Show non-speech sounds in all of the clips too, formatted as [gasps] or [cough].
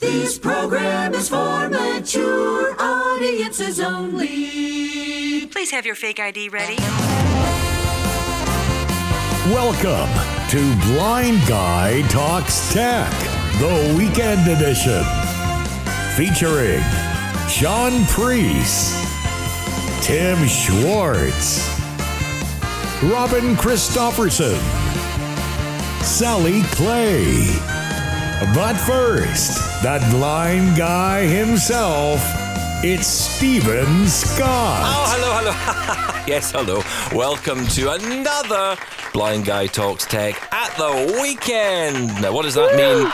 This program is for mature audiences only. Please have your fake ID ready. Welcome to Blind Guy Talks Tech, the weekend edition. Featuring Shaun Preece, Tim Schwartz, Robin Christopherson, Sally Clay. But first, that blind guy himself, it's Steven Scott. Oh, hello, hello. [laughs] yes, hello. Welcome to another Blind Guy Talks Tech at the weekend. Now, what does that mean?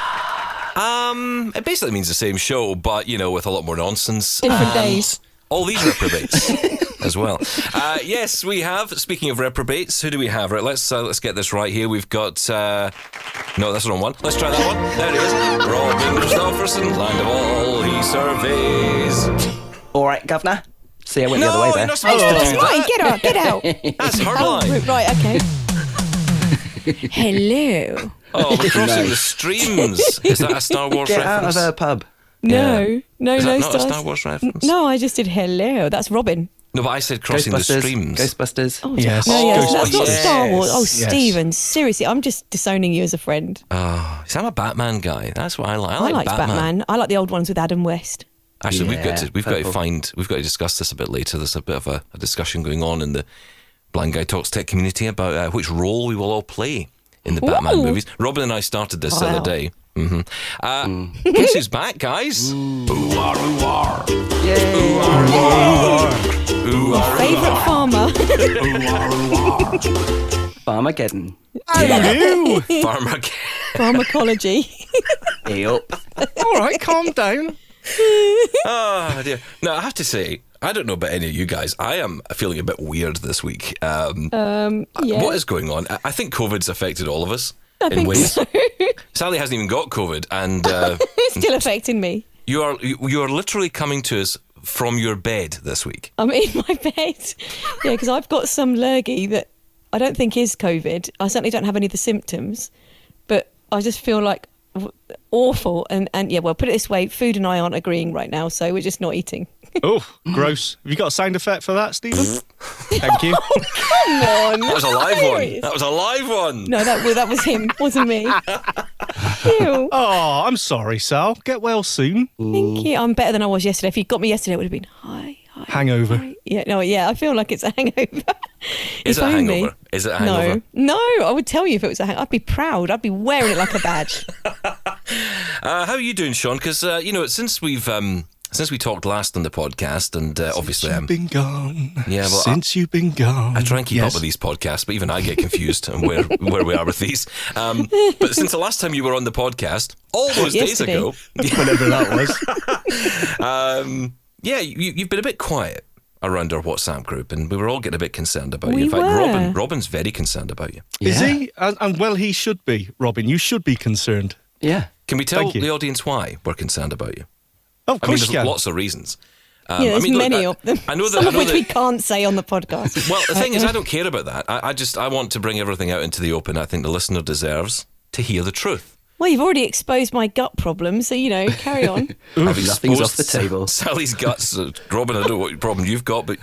Um, it basically means the same show, but you know, with a lot more nonsense. Different days. All these reprobates [laughs] as well. Uh, yes, we have. Speaking of reprobates, who do we have? Right, let's uh, let's get this right here. We've got. Uh, no, that's the wrong one. Let's try that one. There it is. Robin Christopherson, land of all he surveys. All right, Governor. See, I went the other way there. you're there. not supposed to do that. get out, get out. [laughs] That's her Oh, right, okay. [laughs] Hello. Oh, we're [laughs] crossing Nice. the streams. Is that a Star Wars Get out of her pub. No, Yeah. no, Is no that not a. Star Wars reference? No, I just did hello. That's Robin. No, but I said crossing the streams. Ghostbusters. Oh, Yes. No, yes, that's not. Star Wars. Oh, Yes. Steven, seriously, I'm just disowning you as a friend. Oh, see, I'm a Batman guy. That's what I like. I I like liked Batman. Batman. I like the old ones with Adam West. Actually, we've got Yeah, to we've got to purple. find we've got to discuss this a bit later. There's a bit of a, a discussion going on in the Blind Guy Talks Tech community about uh, which role we will all play in the Batman Ooh. movies. Robin and I started this the Wow. other day. hmm Uh, Guess who's back, guys? Ooh, are, ooh, are. Yay. Ooh, Farmageddon. Farmer. [laughs] Pharmacology. Yup. All right, calm down. Oh [laughs] [laughs] dear. No, I have to say, I don't know about any of you guys. I am feeling a bit weird this week. Um, Um, yeah. What is going on? I- I think COVID's affected all of us I in think ways. so. Sally hasn't even got COVID, and uh, it's still affecting me. you are you, you are literally coming to us from your bed this week. I'm in my bed. Yeah, because I've got some lurgy that I don't think is COVID. I certainly don't have any of the symptoms, but I just feel like awful. And, and yeah, well, put it this way food and I aren't agreeing right now, so we're just not eating. [laughs] Oh, gross. Have you got a sound effect for that, Steven? [laughs] Thank you. [laughs] Come on. That was a live one. That was a live one. No, that, well, that was him, wasn't me. Ew. Oh, I'm sorry, Sal. Get well soon. Thank you. I'm better than I was yesterday. If you'd got me yesterday, it would have been hi, hi. Hangover. hi. Yeah, no, yeah. I feel like it's a [laughs] hangover. Is it a only. hangover? Is it a hangover? No, no. I would tell you if it was a hangover. I'd be proud. I'd be wearing it like a badge. [laughs] Uh, how are you doing, Shaun? Because uh, you know, since we've um, since we talked last on the podcast, and uh, obviously I'm you've been gone. Yeah, well, since you've been gone. I try and keep Yes. up with these podcasts, but even I get confused on where, where we are with these. Um, but since the last time you were on the podcast, all those [laughs] days ago, Whenever that was. um, yeah, you, you've been a bit quiet around our WhatsApp group, and we were all getting a bit concerned about you. We In fact, were. Robin, Robin's very concerned about you. Is he? And, and well, he should be. Robin, you should be concerned. Yeah. Can we tell Thank you. the audience why we're concerned about you? Oh, of I mean, course there's you can. lots of reasons. Um, yeah, I there's mean, look, many I, of them. I know that. Some I of know which that we can't say on the podcast. [laughs] Well, the thing is, I don't [laughs] care about that. I, I just I want to bring everything out into the open. I think the listener deserves to hear the truth. Well, you've already exposed my gut problem, so you know, carry on. [laughs] I've Nothing's off the table. [laughs] Sally's guts. Uh, Robin, I don't know what problem you've got, but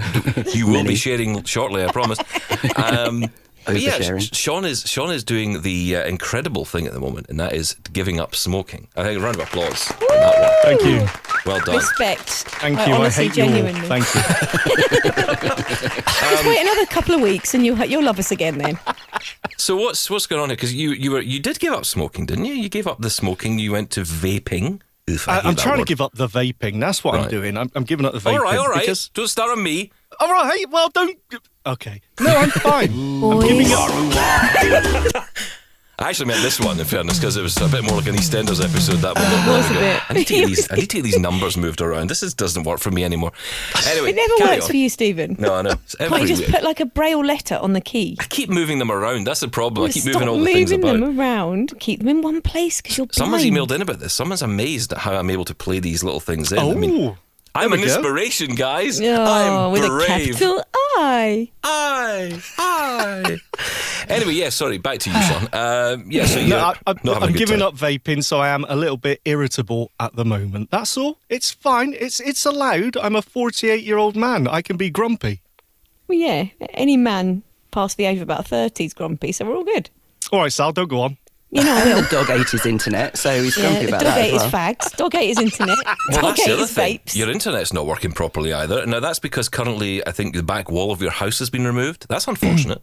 you will be sharing shortly, I promise. [laughs] Um, but yeah, Oversharing. Sh- Shaun is Shaun is doing the uh, incredible thing at the moment, and that is giving up smoking. I think a round of applause on that one. Thank you. Well done. Respect. Thank Like, you. honestly, I hate you all. genuinely. Thank you. [laughs] Just wait another couple of weeks, and you'll you'll love us again then. So what's what's going on here? Because you you were you did give up smoking, didn't you? You gave up the smoking. You went to vaping. Oof, I I, I'm trying word. to give up the vaping. That's what Right. I'm doing. I'm, I'm giving up the vaping. All right, all right. Because, Don't start on me. all right. Well, don't. Okay. No, I'm fine. I'm giving up. [laughs] I actually meant this one, in fairness, because it was a bit more like an EastEnders episode. That one. There was a bit. I need to get these. I need to get these [laughs] numbers moved around. This is, doesn't work for me anymore. Anyway, It never carry works on. for you, Steven. No, I know. It's Can't you just week. put like a braille letter on the key? I keep moving them around. That's the problem. I keep moving all the things about. moving them around. Keep them in one place because you're Someone's blind. emailed in about this. Someone's amazed at how I'm able to play these little things in. Oh, I mean, oh. I'm an go. inspiration, guys. Oh, I'm with brave. a capital I. I, I. [laughs] Anyway, yeah, sorry, back to you, Shaun. [sighs] Um, yeah, so you're No, I, I, not having a I'm good giving time. up vaping, so I am a little bit irritable at the moment. That's all. It's fine. It's it's allowed. I'm a 48 year old man. I can be grumpy. Well, yeah, any man past the age of about 30 is grumpy, so we're all good. All right, Sal, don't go on. You know, [laughs] will. the dog ate his internet, so he's Yeah, grumpy about dog that ate as his well. fags, dog ate his internet, [laughs] Well, dog that's the ate other his thing. vapes. Your internet's not working properly either. Now, that's because currently I think the back wall of your house has been removed. That's unfortunate.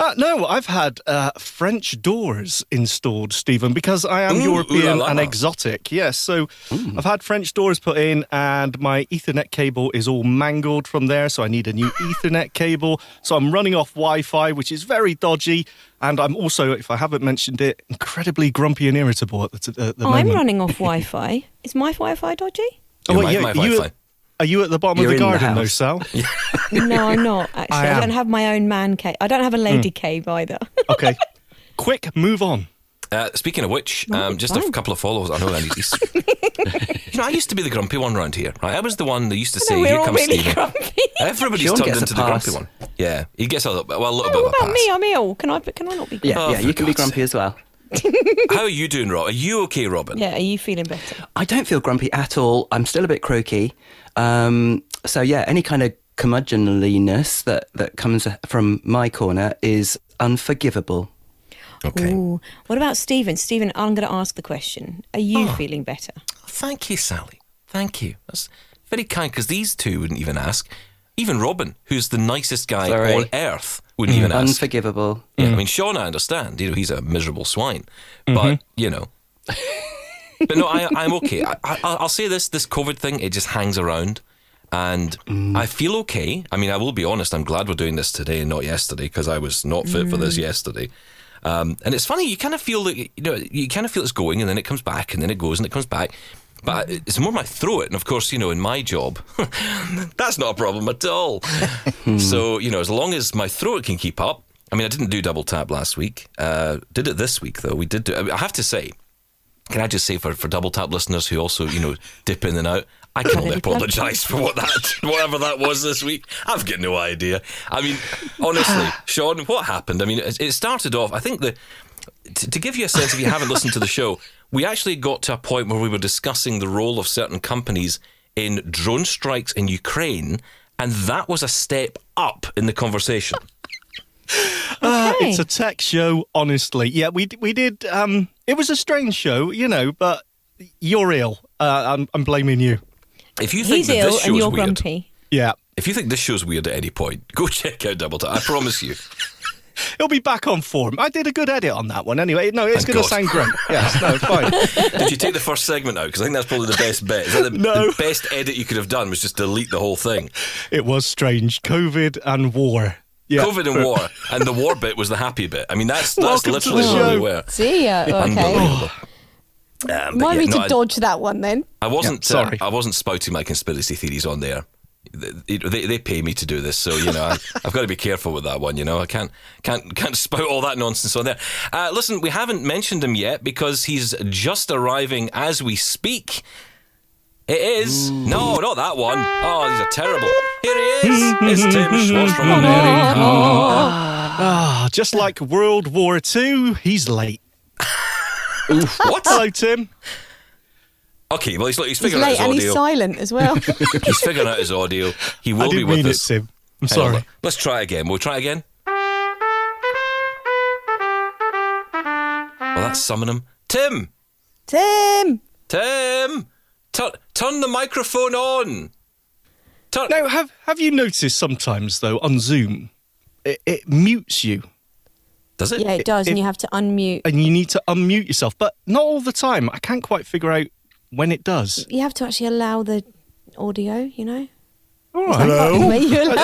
Uh, no, I've had uh, French doors installed, Steven, because I am Ooh, ooh European la la. and exotic. Yes, so I've had French doors put in, and my Ethernet cable is all mangled from there, so I need a new [laughs] Ethernet cable. So I'm running off Wi Fi, which is very dodgy. And I'm also, if I haven't mentioned it, incredibly grumpy and irritable at the, t- at the I'm moment. running off [laughs] Wi-Fi. Is my Wi-Fi dodgy? Oh, Yeah, wait, my- yeah, my are, you, Wi-Fi. Are you at the bottom You're of the in the garden, though, house. Sal? [laughs] No, I'm not. [laughs] Actually, I I, don't have my own man cave. I don't have a lady cave either. [laughs] Okay. Quick, move on. Uh, speaking of which, um, just a fine. couple of follows. I know that he's. you know, I used to be the grumpy one around here. Right? I was the one that used to say, no, we're "Here all comes really Steven." grumpy. Everybody's Shaun turned into the grumpy one. Yeah, he gets a little, well, a little Oh, bit of what a about pass. me? I'm ill. Can I? Can I not be? Grumpy? Yeah, Oh, yeah, you can be grumpy as well. How are you doing, Rob? Are you okay, Robin? Yeah. Are you feeling better? I don't feel grumpy at all. I'm still a bit croaky. Um, so yeah, any kind of curmudgeonliness that, that comes from my corner is unforgivable. Okay. Ooh. What about Steven? Steven, I'm going to ask the question. Are you Oh. feeling better? Thank you, Sally. Thank you. That's very kind because these two wouldn't even ask. Even Robin, who's the nicest guy Sorry. on earth, wouldn't mm, even ask. Unforgivable. Yeah, I mm. mean, Shaun, I understand. You know, he's a miserable swine, mm-hmm. but you know. But no, I, I'm okay. I, I, I'll say this: this COVID thing, it just hangs around, and I feel okay. I mean, I will be honest. I'm glad we're doing this today and not yesterday because I was not fit for this yesterday. Um, and it's funny, you kind of feel that you know, you kind of feel it's going, and then it comes back, and then it goes, and it comes back. But it's more my throat, and of course, you know, in my job, [laughs] that's not a problem at all. so you know, as long as my throat can keep up. I mean, I didn't do double tap last week. Uh, did it this week though. We did. Do, I have to say, can I just say for, for double tap listeners who also you know [laughs] dip in and out, I can only apologise for what that [laughs] whatever that was this week. I've got no idea. I mean, honestly, [sighs] Shaun, what happened? I mean, it, it started off. I think the to, to give you a sense, if you haven't listened to the show, we actually got to a point where we were discussing the role of certain companies in drone strikes in Ukraine, and that was a step up in the conversation. Uh, it's a tech show, honestly. Yeah, we we did. Um, it was a strange show, you know, but you're ill. Uh, I'm, I'm blaming you. If you think He's that ill this and show's you're weird, grumpy. Yeah, if you think this show's weird at any point, [laughs] go check out Double Tap. I promise you. [laughs] it'll be back on form. I did a good edit on that one, anyway. No, it's going to sound great. Yes, no, fine. [laughs] Did you take the first segment out? Because I think that's probably the best bit. Is that the, No. the best edit you could have done was just delete the whole thing? It was strange. COVID and war. Yeah. COVID and [laughs] war, and the war bit was the happy bit. I mean, that's that's Welcome to the literally where we show. were. See ya. Okay. Unbelievable. [sighs] Um, but Remind yeah, me no, to I- dodge that one then. I wasn't. Yeah, uh, sorry. I wasn't spouting my conspiracy theories on there. They, they, they pay me to do this, so you know I, [laughs] I've got to be careful with that one. You know I can't can't can't [laughs] spout all that nonsense on there. Uh, listen, we haven't mentioned him yet because he's just arriving as we speak. It is no, not that one. Oh, these are terrible. Here he is. [laughs] It's Tim Schwartz from America. Ah, just like World War II, he's late. [laughs] What? Hello, Tim. Okay, well he's, he's He's figuring out late his and he's silent as well. [laughs] He's figuring out his audio. He will I be didn't with mean it, us. Tim. I'm Hang on, sorry. Let's try again. We'll try again. Well, that's summon him. Tim! Tim. Tim! Tu- turn the microphone on! Turn- Now, have have you noticed sometimes though on Zoom, it, it mutes you, Does it? Yeah, it does, if- and you have to unmute. and you need to unmute yourself, but not all the time. I can't quite figure out when it does. You have to actually allow the audio. You know. All right. Hello. You allow the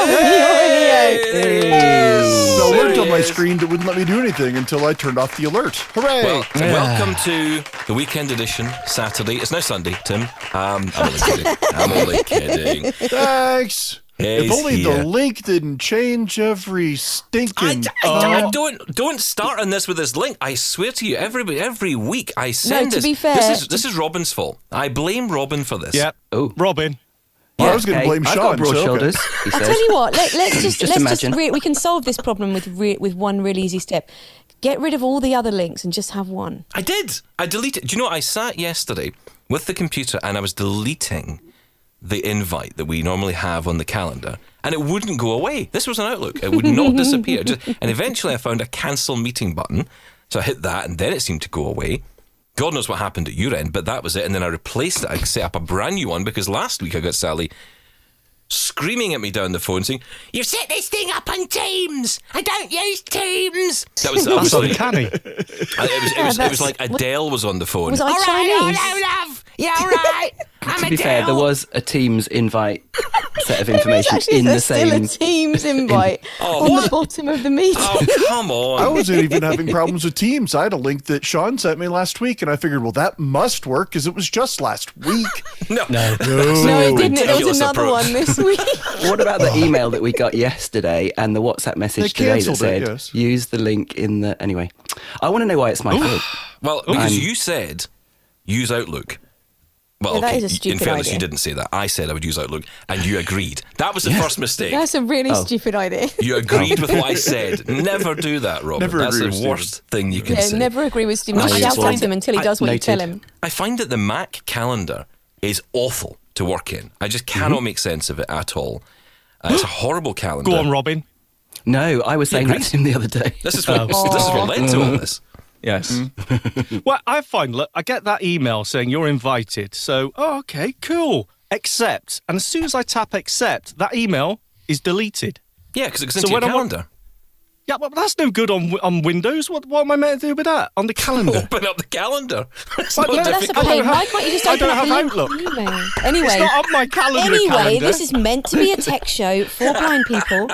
audio. Alert on my screen that wouldn't let me do anything until I turned off the alert. Hooray! Well, welcome to the weekend edition, Saturday. It's now Sunday, Tim. Um, I'm only kidding. I'm only [laughs] kidding. Thanks. if only here. the link didn't change every I, stinking. I- I Oh. don't don't start on this with this link. I swear to you, every every week I send to this. be fair- this is this is Robin's fault. I blame Robin for this. Yep. Oh. Robin. I was going to Hey, blame I've Shaun. got broad so, shoulders. [laughs] He I'll tell you what. Let, let's [laughs] just, Just let's imagine. just re- we can solve this problem with re- with one really easy step. Get rid of all the other links and just have one. I did. I deleted. Do you know? what? I sat yesterday with the computer and I was deleting the invite that we normally have on the calendar, and it wouldn't go away. This was an Outlook; it would not [laughs] disappear. Just, and eventually, I found a cancel meeting button, so I hit that, and then it seemed to go away. God knows what happened at your end, but that was it. And then I replaced it. I set up a brand new one because last week I got Sally screaming at me down the phone saying, "You've set this thing up on Teams. I don't use Teams." That was That's obviously uncanny. I- It was, it, was, it was like Adele was on the phone. Was I All right, Chinese? hello, love. Yeah, all right. I'm To be fair, there was a Teams invite [laughs] set of information actually in the there's still same. a Teams invite [laughs] Oh, on the bottom of the meeting. Oh, come on. I wasn't even having problems with Teams. I had a link that Shaun sent me last week, and I figured, well, that must work because it was just last week. [laughs] no. no, no! it didn't. There was another approach. one this week. What about the email that we got yesterday and the WhatsApp message They today that cancelled it, said yes. use the link in the anyway? I want to know why it's my fault. Well, because I'm- you said use Outlook. Well, Yeah, okay, is a in stupid fairness, you didn't say that. I said I would use Outlook, and you agreed. That was the first mistake. That's a really Oh. stupid idea. [laughs] You agreed with what I [laughs] said. Never do that, Robin. Never That's agree the with worst thing you can Yeah, say. never agree with Steven. I Just just shout find at him until he I- does what you tell him. I find that the Mac calendar is awful to work in. I just Mm-hmm. cannot make sense of it at all. Uh, it's a [gasps] horrible calendar. Go on, Robin. No, I was saying Yeah, that to him the other day. This is what this is what led to all [laughs] this. Yes. Hmm. [laughs] well, I find, look, I get that email saying you're invited. So, oh, okay, cool. Accept. And as soon as I tap accept, that email is deleted. Yeah, because it goes So into your when I want- calendar. Yeah, but that's no good on on Windows. What what am I meant to do with that? On the calendar. [laughs] Open up the calendar. [laughs] It's not no, that's a pain. Why can't you just I open don't up have Outlook. email? [laughs] it's Anyway, not on my calendar. anyway, calendar. this is meant to be a tech show for blind people,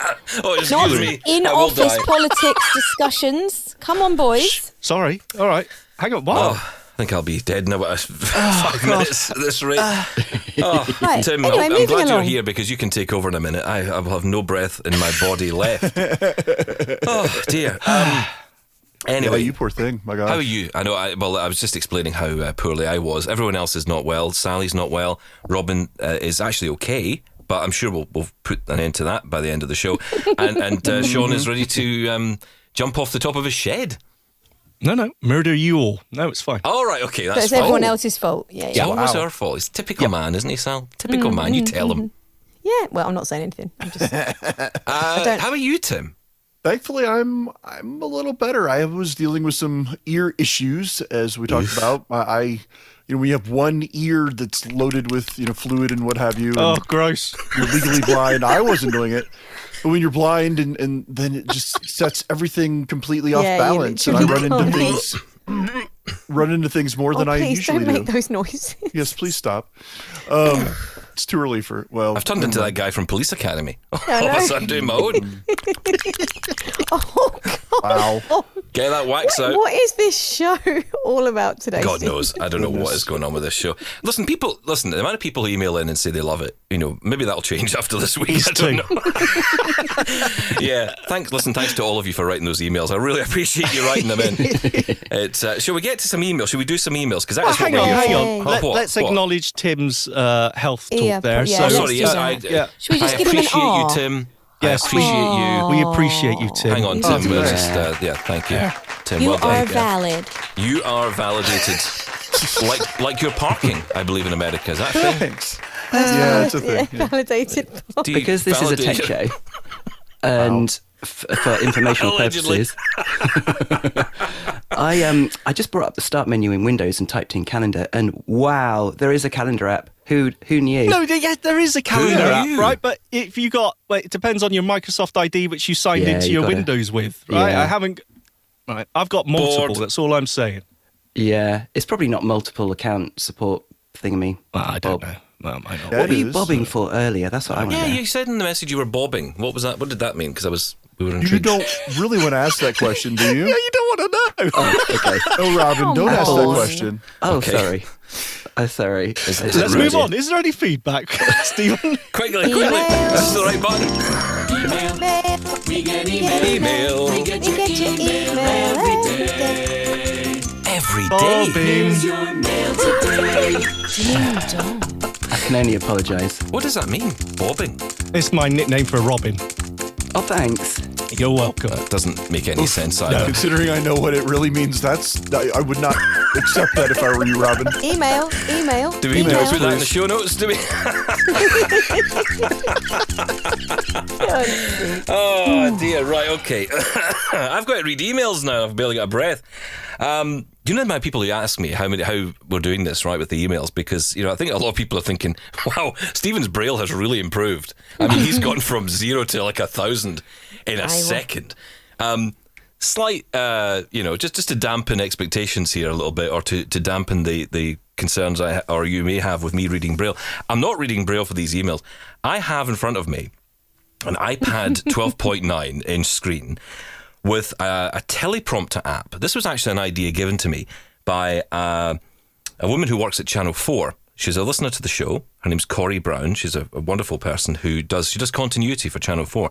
Oh, not me. in I office die. politics discussions. Come on, boys. Sorry. All right. Hang on. What? Oh, I think I'll be dead in about [laughs] five minutes at this rate. oh, Ah. Right, Tim, anyway, I'm, I'm glad you're here because you can take over in a minute. I, I will have no breath in my body left. [laughs] oh dear. Um, [sighs] anyway, Yeah, you poor thing. My God. How are you? I know. I, well, I was just explaining how uh, poorly I was. Everyone else is not well. Sally's not well. Robin uh, is actually okay, but I'm sure we'll, we'll put an end to that by the end of the show. And, and uh, [laughs] Shaun is ready to um, jump off the top of a shed. No, no. Murder you all. No, it's fine. All right, okay, But that's it's everyone else's fault. Yeah, yeah. yeah. always our fault. It's typical man, isn't he, Sal? Typical man. You tell him. [laughs] Yeah. Well, I'm not saying anything. I'm just. [laughs] Uh, don't- how are you, Tim? Thankfully, I'm I'm a little better. I was dealing with some ear issues, as we talked about. I, I, you know, we have one ear that's loaded with you know fluid and what have you. Oh, gross. you're legally blind. I wasn't doing it, but [laughs] when you're blind, and and then it just [laughs] sets everything completely off Yeah, balance, and I run into things, [laughs] run into things more Oh, than I usually don't do. make those noises. Yes, please stop. Um, [laughs] it's too early for well. I've turned into that guy from Police Academy. [laughs] I All of a know. sudden, doing my own. Oh God. Wow. Get that wax out. What is this show [laughs] all about today? God Steve? knows. I don't know what is going on with this show. Listen, people, listen, the amount of people who email in and say they love it, you know, maybe that'll change after this week. I don't know. yeah. Thanks, listen, thanks to all of you for writing those emails. I really appreciate you writing them in. It's, uh, shall we get to some emails? Shall we do some emails? Because that Oh, is what hang on, we're hang on. Let, What? us What? acknowledge Tim's uh, health talk Yeah, there. yeah, so, Oh, sorry, do. I, Yeah. Should we just I give him an appreciate you, Tim. Yes, I appreciate you. we appreciate you, Tim. Hang on, Oh, Tim. We'll just, uh, yeah, thank you. Tim, You well are valid. You are validated. [laughs] like like your parking, I believe in America. Is that a thing? Thanks. Yeah, it's a thing. yeah. [laughs] validated. Do because this is a tech show, [laughs] and f- for informational [laughs] purposes, [laughs] I um I just brought up the start menu in Windows and typed in calendar, and wow, there is a calendar app. Who who knew? No, there- yeah, there is a calendar app, you? right? But if you got, well, it depends on your Microsoft ID, which you signed Yeah, into you your gotta- Windows with, right? Yeah. I haven't. Right, I've got multiple. Bored. That's all I'm saying. Yeah, it's probably not multiple account support thingamy. Well, I don't Bob. know. Well, I know. Yeah, What were you is. bobbing for earlier? That's what I want to Yeah, know. you said in the message you were bobbing. What was that? What did that mean? Because I was we were You intrigued. don't really want to ask that question, do you? [laughs] Yeah, you? you don't want to know. Oh, okay. No, [laughs] oh, Robin, don't ask that question. Oh, Okay. sorry. Oh, sorry. Is it Let's move on. Is there any feedback, [laughs] Steven? Quickly, quickly. Email. This is the right button. We get email. Email. We get We your get your email email every every day. Every day. Bobbing. Here's your mail today. Ding dong. I can only apologise. What does that mean? Bobbing? It's my nickname for Robin. Oh, thanks. You're welcome. That doesn't make any sense either. Considering I know what it really means, that's I, I would not accept that if I were you, Robin. Email, email. Do we email. put that in the show notes? Do we? [laughs] oh dear. Right. Okay. [laughs] I've got to read emails now. I've barely got a breath. Um, do you know of people who ask me how many, how we're doing this right with the emails? Because you know, I think a lot of people are thinking, [laughs] "Wow, Steven's braille has really improved." I mean, he's gone from [laughs] zero to like a thousand in a second. Um, slight, uh, you know, just just to dampen expectations here a little bit, or to, to dampen the the concerns I or you may have with me reading braille. I'm not reading braille for these emails. I have in front of me an iPad [laughs] 12.9 inch screen with a, a teleprompter app. This was actually an idea given to me by uh, a woman who works at Channel 4. She's a listener to the show. Her name's Corey Brown. She's a, a wonderful person who does she does continuity for Channel 4.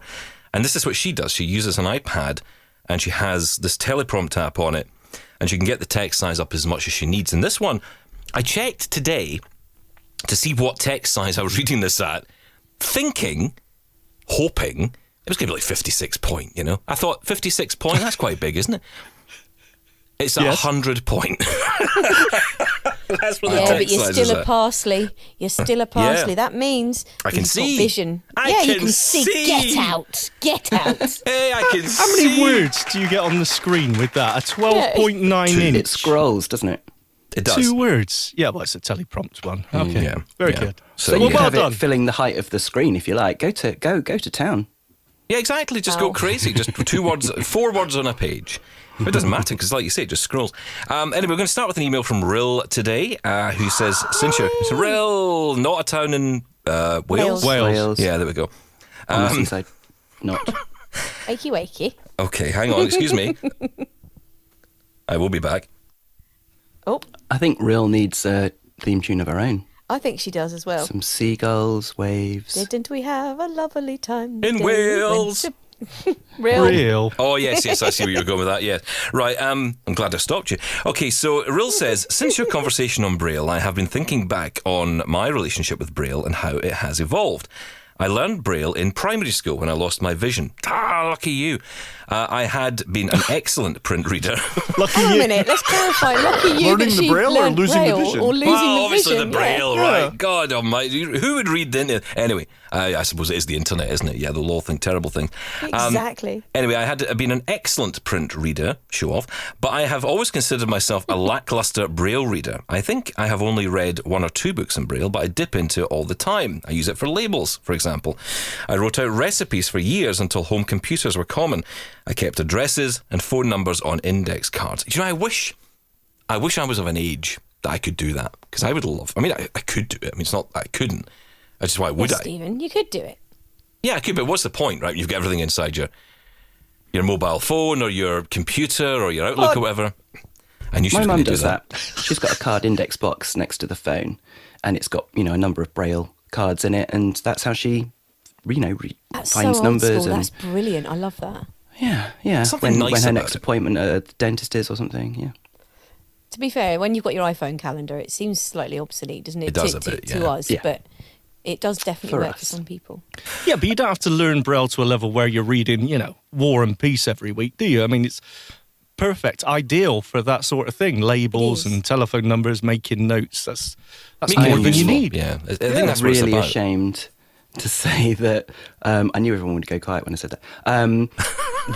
And this is what she does. She uses an iPad and she has this teleprompt app on it and she can get the text size up as much as she needs. And this one, I checked today to see what text size I was [laughs] reading this at, thinking, hoping it was going to be like 56 point, you know? I thought 56 point, that's quite big, isn't it? It's a Yes. 100 point. [laughs] that's what the Yeah, text but you're still a at. parsley. You're still a [laughs] parsley. That means I can you've got see. vision. I yeah, you can can see. see. Get out. Get out. [laughs] Hey, I can How many words do you get on the screen with that? A 12.9 inch. It scrolls, doesn't it? It does. Two words. Yeah, well, it's a teleprompt one. Mm, okay. yeah, Very yeah. good. So So well, you could well have done. it filling the height of the screen if you like. Go to go go to town. Yeah, exactly. Just go crazy. Just [laughs] two words, four words on a page. It doesn't matter because, like you say, it just scrolls. Um, anyway, we're going to start with an email from Rill today, uh, who says, "Since you're it's Rill, not a town in uh, Wales. Wales. Wales. Wales. Yeah, there we go. On the Um, seaside. Not. [laughs] wakey, wakey. Okay, hang on. Excuse me. [laughs] I will be back. Oh, I think Real needs a theme tune of her own. I think she does as well. Some seagulls, waves. Didn't we have a lovely time In the day we went Wales. to- [laughs] Real. Real. Oh yes, yes, I see where you're going with that. Yes, right. Um, I'm glad I stopped you. Okay, so Rill says, since your conversation on Braille, I have been thinking back on my relationship with Braille and how it has evolved. I learned Braille in primary school when I lost my vision. Ah, lucky you. Uh, I had been an [laughs] excellent print reader. Lucky Hang a you. minute, let's clarify. Lucky you Learning that the she Braille or learned losing the vision? Or losing well, the obviously vision. the Braille, Yeah. right? God almighty. Who would read the internet? Anyway, I, I suppose it is the internet, isn't it? Yeah, they'll all think terrible things. Um, Exactly. Anyway, I had been an excellent print reader, show off, but I have always considered myself a [laughs] lackluster Braille reader. I think I have only read one or two books in Braille, but I dip into it all the time. I use it for labels, for example. I wrote out recipes for years until home computers were common. I kept addresses and phone numbers on index cards. You know, I wish, I wish I was of an age that I could do that because I would love. I mean, I, I could do it. I mean, it's not I couldn't. I just why would Yes, I? Steven, you could do it. Yeah, I could, but what's the point, right? You've got everything inside your your mobile phone or your computer or your Outlook or whatever. And you should My mum do does that. She's got a card index box next to the phone, and it's got you know a number of braille cards in it, and that's how she, you know, re- That's finds so old numbers school. and That's brilliant. I love that. Yeah, yeah. Something when, nice when her about next it. appointment at the dentist is or something. Yeah. To be fair, when you've got your iPhone calendar, it seems slightly obsolete, doesn't it? It does to, a bit, to yeah. us, Yeah. but it does definitely For work us. for some people. Yeah, but you don't have to learn Braille to a level where you're reading, you know, War and Peace every week, do you? I mean, it's perfect, ideal for that sort of thing. Labels is. and telephone numbers, making notes. That's that's Make it more more than you useful. need. Yeah, I, I Yeah. think that's what it's really about. ashamed to say [laughs] that. Um, I knew everyone would go quiet when I said that. Um, [laughs]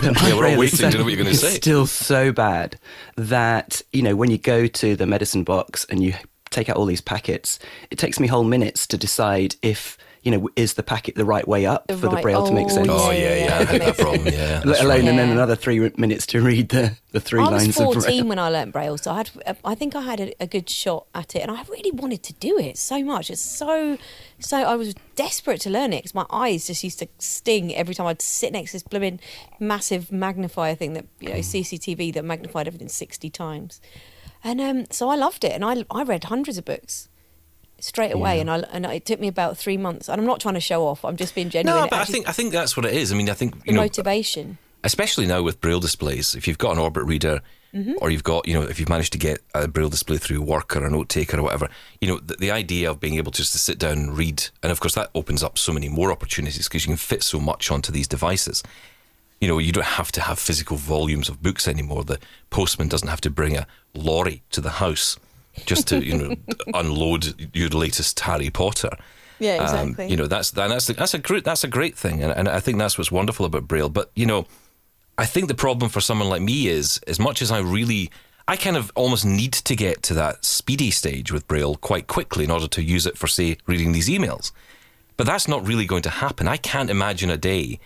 that Yeah, we're all waiting to know what you're gonna is say. Still so bad that you know when you go to the medicine box and you take out all these packets, it takes me whole minutes to decide if you know is the packet the right way up The for the right- braille to make oh, sense. Oh Yeah, yeah, I had that problem. Yeah, Let alone, right. and then another three minutes to read the, the three I was lines of 14 braille. when I learnt Braille, so I had, I think I had a, a good shot at it, and I really wanted to do it so much. It's so, so I was desperate to learn it because my eyes just used to sting every time I'd sit next to this blooming massive magnifier thing that you know CCTV that magnified everything 60 times, and um, so I loved it, and I I read hundreds of books. Straight away, and I and it took me about three months. And I'm not trying to show off. I'm just being genuine. No, but I think I think that's what it is. I mean, I think you know, motivation. especially now with braille displays. If you've got an Orbit reader, mm-hmm. or you've got, you know, if you've managed to get a braille display through work or a note taker or whatever, you know, the, the idea of being able just to sit down and read, and of course that opens up so many more opportunities because you can fit so much onto these devices. You know, you don't have to have physical volumes of books anymore. The postman doesn't have to bring a lorry to the house just to, you know, [laughs] unload your latest Harry Potter. Yeah, Um, exactly. you know, that's that, that's that's a great that's a great thing, and, and I think that's what's wonderful about Braille. But you know, I think the problem for someone like me is, as much as I really, I kind of almost need to get to that speedy stage with Braille quite quickly in order to use it for, say, reading these emails. But that's not really going to happen. I can't imagine a day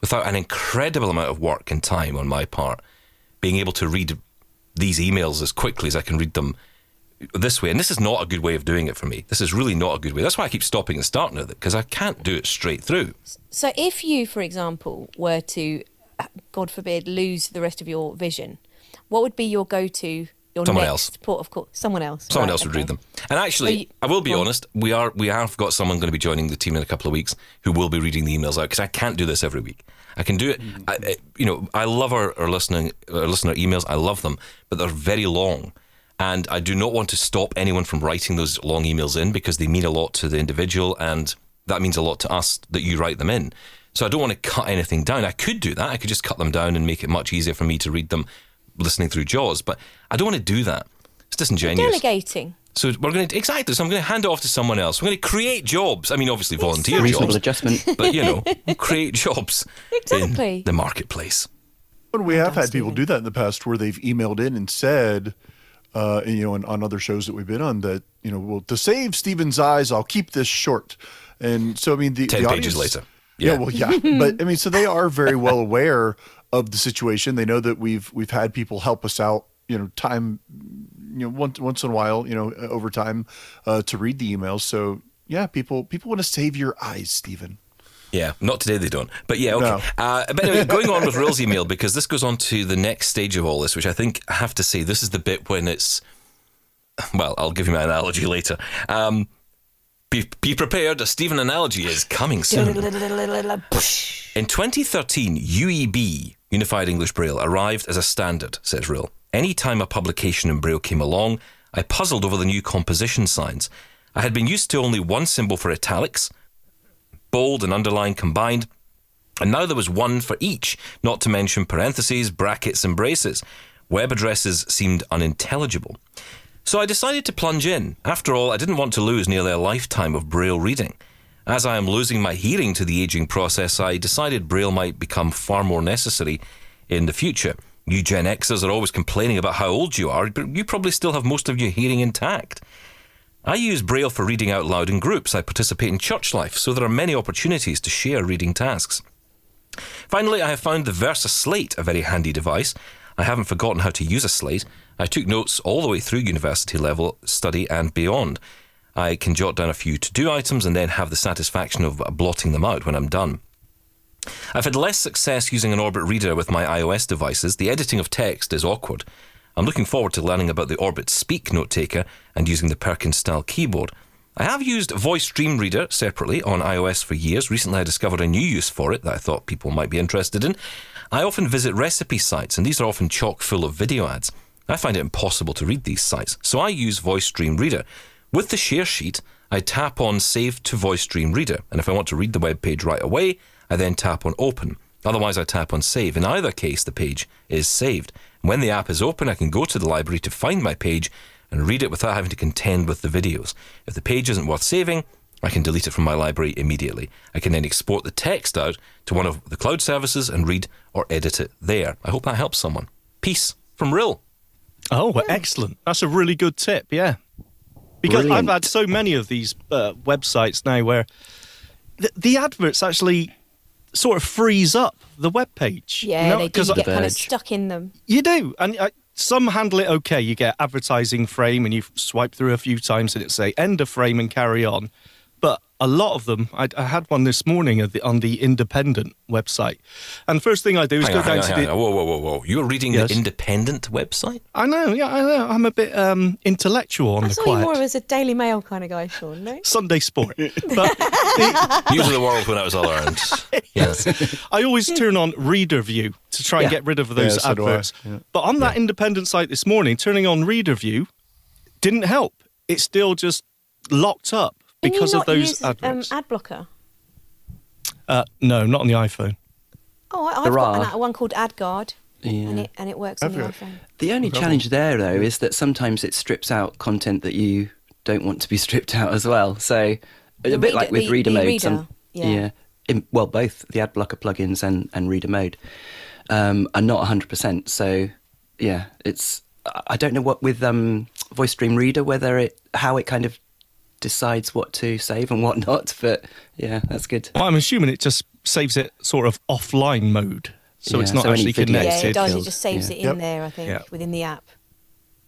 without an incredible amount of work and time on my part being able to read these emails as quickly as I can read them this way. And this is not a good way of doing it for me. This is really not a good way. That's why I keep stopping and starting with it because I can't do it straight through. So, if you, for example, were to, uh, God forbid, lose the rest of your vision, what would be your go-to? Your Someone next else. port of call? Someone else. Someone Right, else would okay. read them. And actually, you- I will be well- honest. We are we have got someone going to be joining the team in a couple of weeks who will be reading the emails out because I can't do this every week. I can do it. Mm-hmm. I, I- you know, I love our, our listening our listener emails. I love them, but they're very long, and I do not want to stop anyone from writing those long emails in because they mean a lot to the individual, and that means a lot to us that you write them in. So I don't want to cut anything down. I could do that. I could just cut them down and make it much easier for me to read them listening through Jaws, but I don't want to do that. It's disingenuous. Delegating. So we're going to exactly. So I'm going to hand it off to someone else. We're going to create jobs. I mean, obviously volunteer Reasonable jobs, adjustment. [laughs] but you know, create jobs [laughs] Exactly. in the marketplace. But we have done, had people do that in the past where they've emailed in and said, uh, you know, on, on other shows that we've been on, that you know, well, to save Steven's eyes, I'll keep this short. And so, I mean, the Ten the pages audience- later. Yeah. Yeah. well, yeah, [laughs] but I mean, so they are very well aware of the situation. They know that we've we've had people help us out, you know, time, you know, once once in a while, you know, over time, uh, to read the emails. So yeah, people people want to save your eyes, Steven. Yeah, not today they don't. But yeah, okay. No. Uh, but anyway, [laughs] going on with Rill's email because this goes on to the next stage of all this, which I think I have to say this is the bit when it's. Well, I'll give you my analogy [laughs] later. Um, be, be prepared. A Steven analogy is coming soon. [laughs] In 2013, UEB, Unified English Braille, arrived as a standard, says Rill. Any time a publication in Braille came along, I puzzled over the new composition signs. I had been used to only one symbol for italics, bold and underline combined, and now there was one for each, not to mention parentheses, brackets, and braces. Web addresses seemed unintelligible. So I decided to plunge in. After all, I didn't want to lose nearly a lifetime of Braille reading. As I am losing my hearing to the aging process, I decided Braille might become far more necessary in the future. You Gen Xers are always complaining about how old you are, but you probably still have most of your hearing intact. I use Braille for reading out loud in groups. I participate in church life, so there are many opportunities to share reading tasks. Finally, I have found the Versa Slate a very handy device. I haven't forgotten how to use a slate. I took notes all the way through university level study and beyond. I can jot down a few to do items and then have the satisfaction of blotting them out when I'm done. I've had less success using an Orbit reader with my iOS devices. The editing of text is awkward. I'm looking forward to learning about the Orbit Speak note taker and using the Perkins style keyboard. I have used Voice Dream Reader separately on iOS for years. Recently, I discovered a new use for it that I thought people might be interested in. I often visit recipe sites, and these are often chock full of video ads. I find it impossible to read these sites, so I use Voice Dream Reader. With the share sheet, I tap on Save to Voice Dream Reader, and if I want to read the web page right away, I then tap on Open. Otherwise, I tap on Save. In either case, the page is saved. When the app is open, I can go to the library to find my page and read it without having to contend with the videos. If the page isn't worth saving, I can delete it from my library immediately. I can then export the text out to one of the cloud services and read or edit it there. I hope that helps someone. Peace from Rill. Oh, well, excellent. That's a really good tip. Yeah. Because Brilliant. I've had so many of these uh, websites now where the, the adverts actually sort of freeze up the web page. Yeah, you know, they do 'cause get kind of Verge. stuck in them. You do, and uh, some handle it okay. You get advertising frame, and you swipe through a few times, and it say end of frame and carry on. But a lot of them, I, I had one this morning at the, on the Independent website. And first thing I do is Hang go on, hang down on, to hang the. on. Whoa, whoa, whoa, whoa! You're reading Yes. the Independent website? I know, yeah, I know. I'm a bit um, intellectual on I the saw you quiet. more as a Daily Mail kind of guy, Shaun. No. Sunday sport. [laughs] but the, News of the world when I was all around. [laughs] Yes. I always turn on Reader View to try and Yeah. get rid of those Yeah, so adverts. Yeah. But on that independent site this morning, turning on Reader View didn't help. It's still just locked up Can you because of not those use, adverts. Um, ad blocker. uh, no, not on the iPhone. Oh, I, I've There got are. an, one called AdGuard, and it and it works on the iPhone. The only challenge there, though, is that sometimes it strips out content that you don't want to be [laughs] stripped out as well. So a The bit like with the- reader the mode. reader, some, yeah. In, well, both the ad blocker plugins and, and reader mode um, are not 100%. So yeah, it's I- I don't know what with um, Voice Dream Reader whether it how it kind of decides what to save and what [laughs] not. But yeah, that's good. Well, I'm assuming it just saves it sort of offline mode. So Yeah, it's not so actually connected. Yeah, it does. It just saves Yeah. it in Yep. there. I think Yeah. within the app.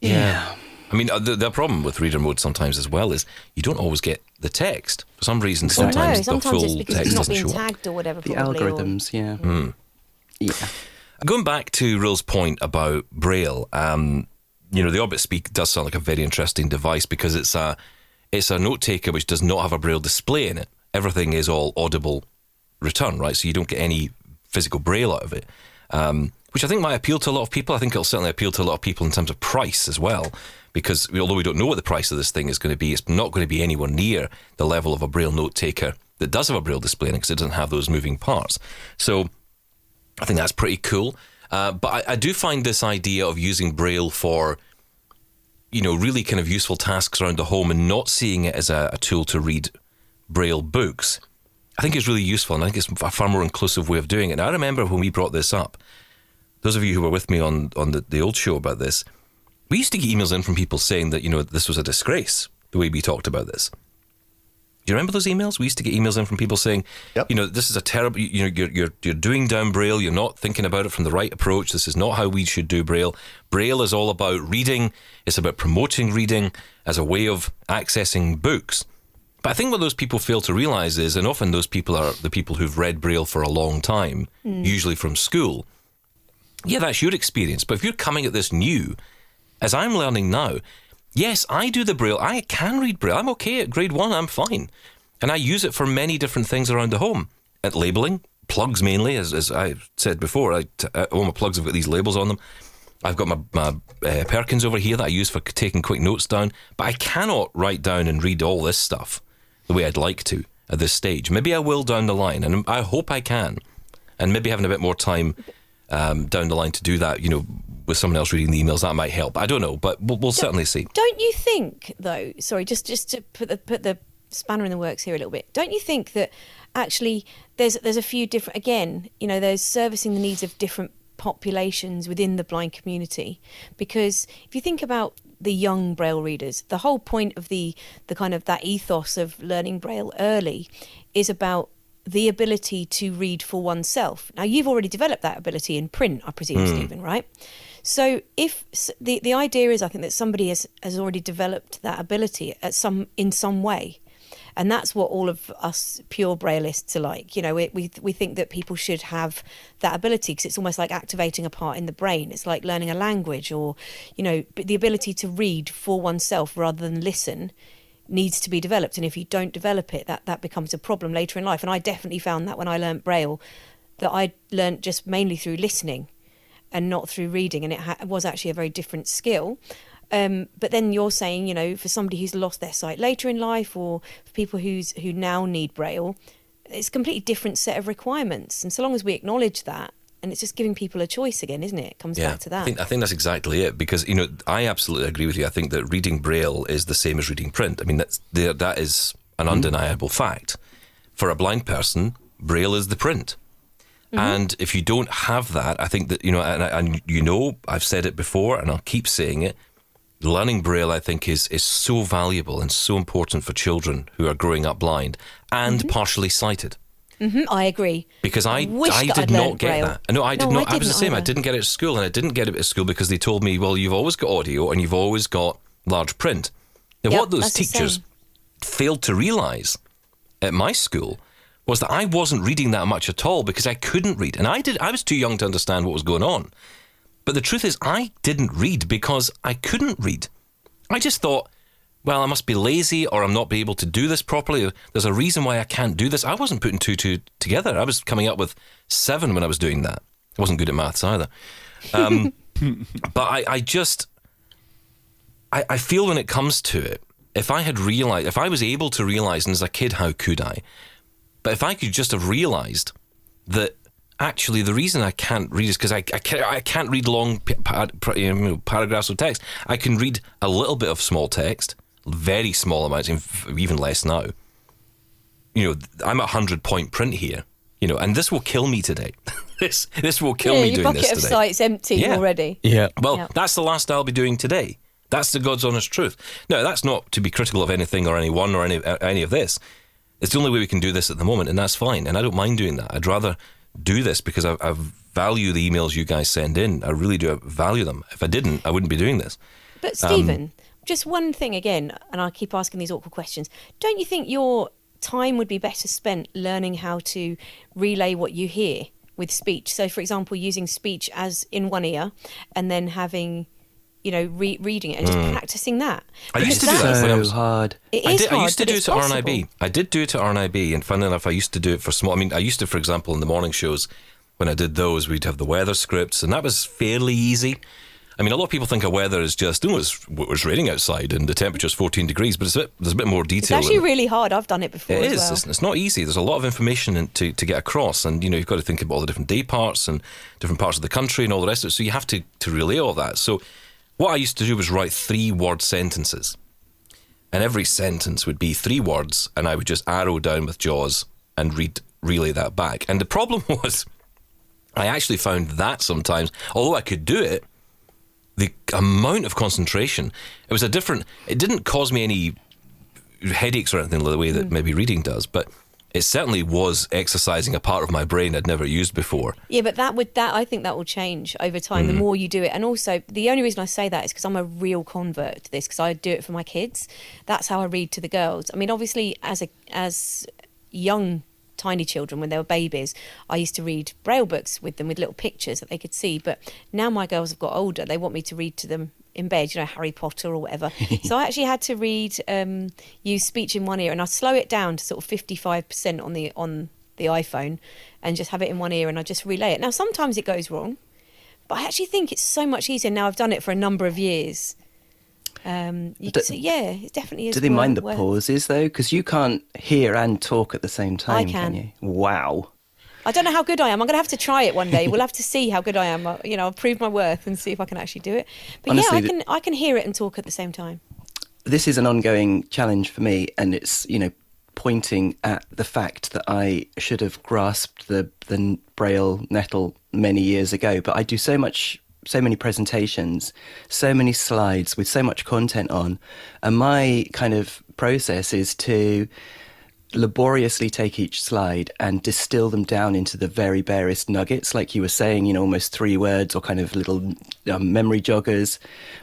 Yeah. I mean, uh, the, the problem with reader mode sometimes as well is you don't always get the text. For some reason, Exactly. sometimes no, the full it's text it's not doesn't being show up. tagged or whatever. The probably, or- algorithms, yeah. Hmm. Yeah. Going back to Rill's point about Braille, um, you know, the Orbit Speak does sound like a very interesting device because it's a it's a note taker which does not have a Braille display in it. Everything is all audible return, right? So you don't get any physical Braille out of it, um, which I think might appeal to a lot of people. I think it'll certainly appeal to a lot of people in terms of price as well, because although we don't know what the price of this thing is going to be, it's not going to be anywhere near the level of a Braille note taker that does have a Braille display in it because it doesn't have those moving parts. So I think that's pretty cool. Uh, but I, I do find this idea of using Braille for, you know, really kind of useful tasks around the home and not seeing it as a, a tool to read Braille books, I think is really useful. And I think it's a far more inclusive way of doing it. And I remember when we brought this up, those of you who were with me on, on the, the old show about this, we used to get emails in from people saying that, you know, this was a disgrace, the way we talked about this. Do you remember those emails? We used to get emails in from people saying, Yep. you know, this is a terrible, you know, you're, you're, you're doing down Braille. You're not thinking about it from the right approach. This is not how we should do Braille. Braille is all about reading. It's about promoting reading as a way of accessing books. But I think what those people fail to realize is, and often those people are the people who've read Braille for a long time, hmm. usually from school. Yeah, that's your experience. But if you're coming at this new, as I'm learning now, yes, I do the Braille. I can read Braille. I'm okay at grade one. I'm fine. And I use it for many different things around the home. At labeling, plugs mainly, as, as I said before. Uh, all my plugs have got these labels on them. I've got my, my uh, Perkins over here that I use for taking quick notes down. But I cannot write down and read all this stuff the way I'd like to at this stage. Maybe I will down the line, and I hope I can. And maybe having a bit more time um, down the line to do that, you know, with someone else reading the emails, that might help. I don't know, but we'll, we'll certainly see. Don't you think, though? Sorry, just just to put the put the spanner in the works here a little bit. Don't you think that actually there's there's a few different again, you know, there's servicing the needs of different populations within the blind community because if you think about the young braille readers the whole point of the the kind of that ethos of learning braille early is about the ability to read for oneself now you've already developed that ability in print i presume hmm. steven right so if the the idea is i think that somebody has has already developed that ability at some in some way. And that's what all of us pure braillists are like. You know we we, we think that people should have that ability because it's almost like activating a part in the brain. It's like learning a language or you know the ability to read for oneself rather than listen needs to be developed. And if you don't develop it that that becomes a problem later in life. And i definitely found that when i learnt braille that i learnt just mainly through listening and not through reading and it ha- was actually a very different skill um, but then you're saying you know for somebody who's lost their sight later in life or for people who's who now need braille it's a completely different set of requirements and so long as we acknowledge that and it's just giving people a choice again isn't it it comes back to that I think, I think that's exactly it because you know I absolutely agree with you. I think that reading Braille is the same as reading print. I mean that's there, that is an undeniable fact. For a blind person, Braille is the print. And if you don't have that, I think that you know, and, and you know, I've said it before, and I'll keep saying it. Learning Braille, I think, is is so valuable and so important for children who are growing up blind and partially sighted. Mhm, i agree Because I, wish I did not get Braille. that. No, I did No, not. I I, was the same. I didn't get it at school, and I didn't get it at school because they told me, well, you've always got audio and you've always got large print. Now, Yep, what those teachers failed to realise at my school was that I wasn't reading that much at all because I couldn't read. And I did I was too young to understand what was going on. But the truth is I didn't read because I couldn't read. I just thought, well, I must be lazy or I'm not be able to do this properly. There's a reason why I can't do this. I wasn't putting two two together. I was coming up with seven when I was doing that. I wasn't good at maths either. Um, [laughs] but I, I just I, I feel when it comes to it, if I had realized, if I was able to realize, and as a kid, how could I? But if I could just have realized that actually the reason I can't read is because I, I, can't, I can't read long pa- pa- you know, paragraphs of text. I can read a little bit of small text, very small amounts, even less now. You know, I'm at 100 point print here, you know, and this will kill me today. [laughs] this this will kill yeah, me your doing bucket this of today. sites empty Yeah. already. Yeah. Well, Yeah. that's the last I'll be doing today. That's the God's honest truth. No, that's not to be critical of anything or anyone or any uh, any of this. It's the only way we can do this at the moment, and that's fine. And I don't mind doing that. I'd rather do this because I, I value the emails you guys send in. I really do value them. If I didn't, I wouldn't be doing this. But Um, Steven, just one thing again, and I keep asking these awkward questions. Don't you think your time would be better spent learning how to relay what you hear with speech? So, for example, using speech as in one ear, and then having, you know, re- reading it and just hmm. practicing that. I used to do that when I so was- hard. It I, is did, I used to do it to possible. RNIB. I did do it to RNIB, and funnily enough, I used to do it for small. I mean, I used to, for example, in the morning shows, when I did those, we'd have the weather scripts, and that was fairly easy. I mean, a lot of people think of weather as just, oh, it's, it was raining outside and the temperature's 14 degrees, but it's a bit, there's a bit more It's detail. actually in really hard. I've done it before It as is. well. It's, it's not easy. There's a lot of information in, to, to get across, and you know you've got to think about all the different day parts and different parts of the country and all the rest of it. So you have to to relay all that. So what I used to do was write three word sentences, and every sentence would be three words, and I would just arrow down with Jaws and read relay that back. And the problem [laughs] was, I actually found that sometimes, although I could do it, the amount of concentration it was a different. It didn't cause me any headaches or anything the way that hmm. maybe reading does, but it certainly was exercising a part of my brain I'd never used before. Yeah, but that would that I think that will change over time. Mm. The more you do it, and also the only reason I say that is because I'm a real convert to this because I do it for my kids. That's how I read to the girls. I mean, obviously, as a as young tiny children when they were babies, I used to read braille books with them with little pictures that they could see. But now my girls have got older, they want me to read to them in bed, you know, Harry Potter or whatever. [laughs] so I actually had to read, um, use speech in one ear, and I slow it down to sort of fifty five percent on the on the iPhone, and just have it in one ear, and I just relay it. Now sometimes it goes wrong, but I actually think it's so much easier now. I've done it for a number of years. Um, you Do- can, so yeah, it definitely is. Do they mind the worth- pauses though? Because you can't hear and talk at the same time, I can. you? Wow. I don't know how good I am. I'm going to have to try it one day. We'll have to see how good I am. I- You know, I'll prove my worth and see if I can actually do it. But Honestly, yeah, I can. I can hear it and talk at the same time. this is an ongoing challenge for me, and it's you know pointing at the fact that I should have grasped the the braille nettle many years ago. But I do so much, so many presentations, so many slides with so much content on, and my kind of process is to laboriously take each slide and distill them down into the very barest nuggets, like you were saying, you know, almost three words or kind of little um, memory joggers.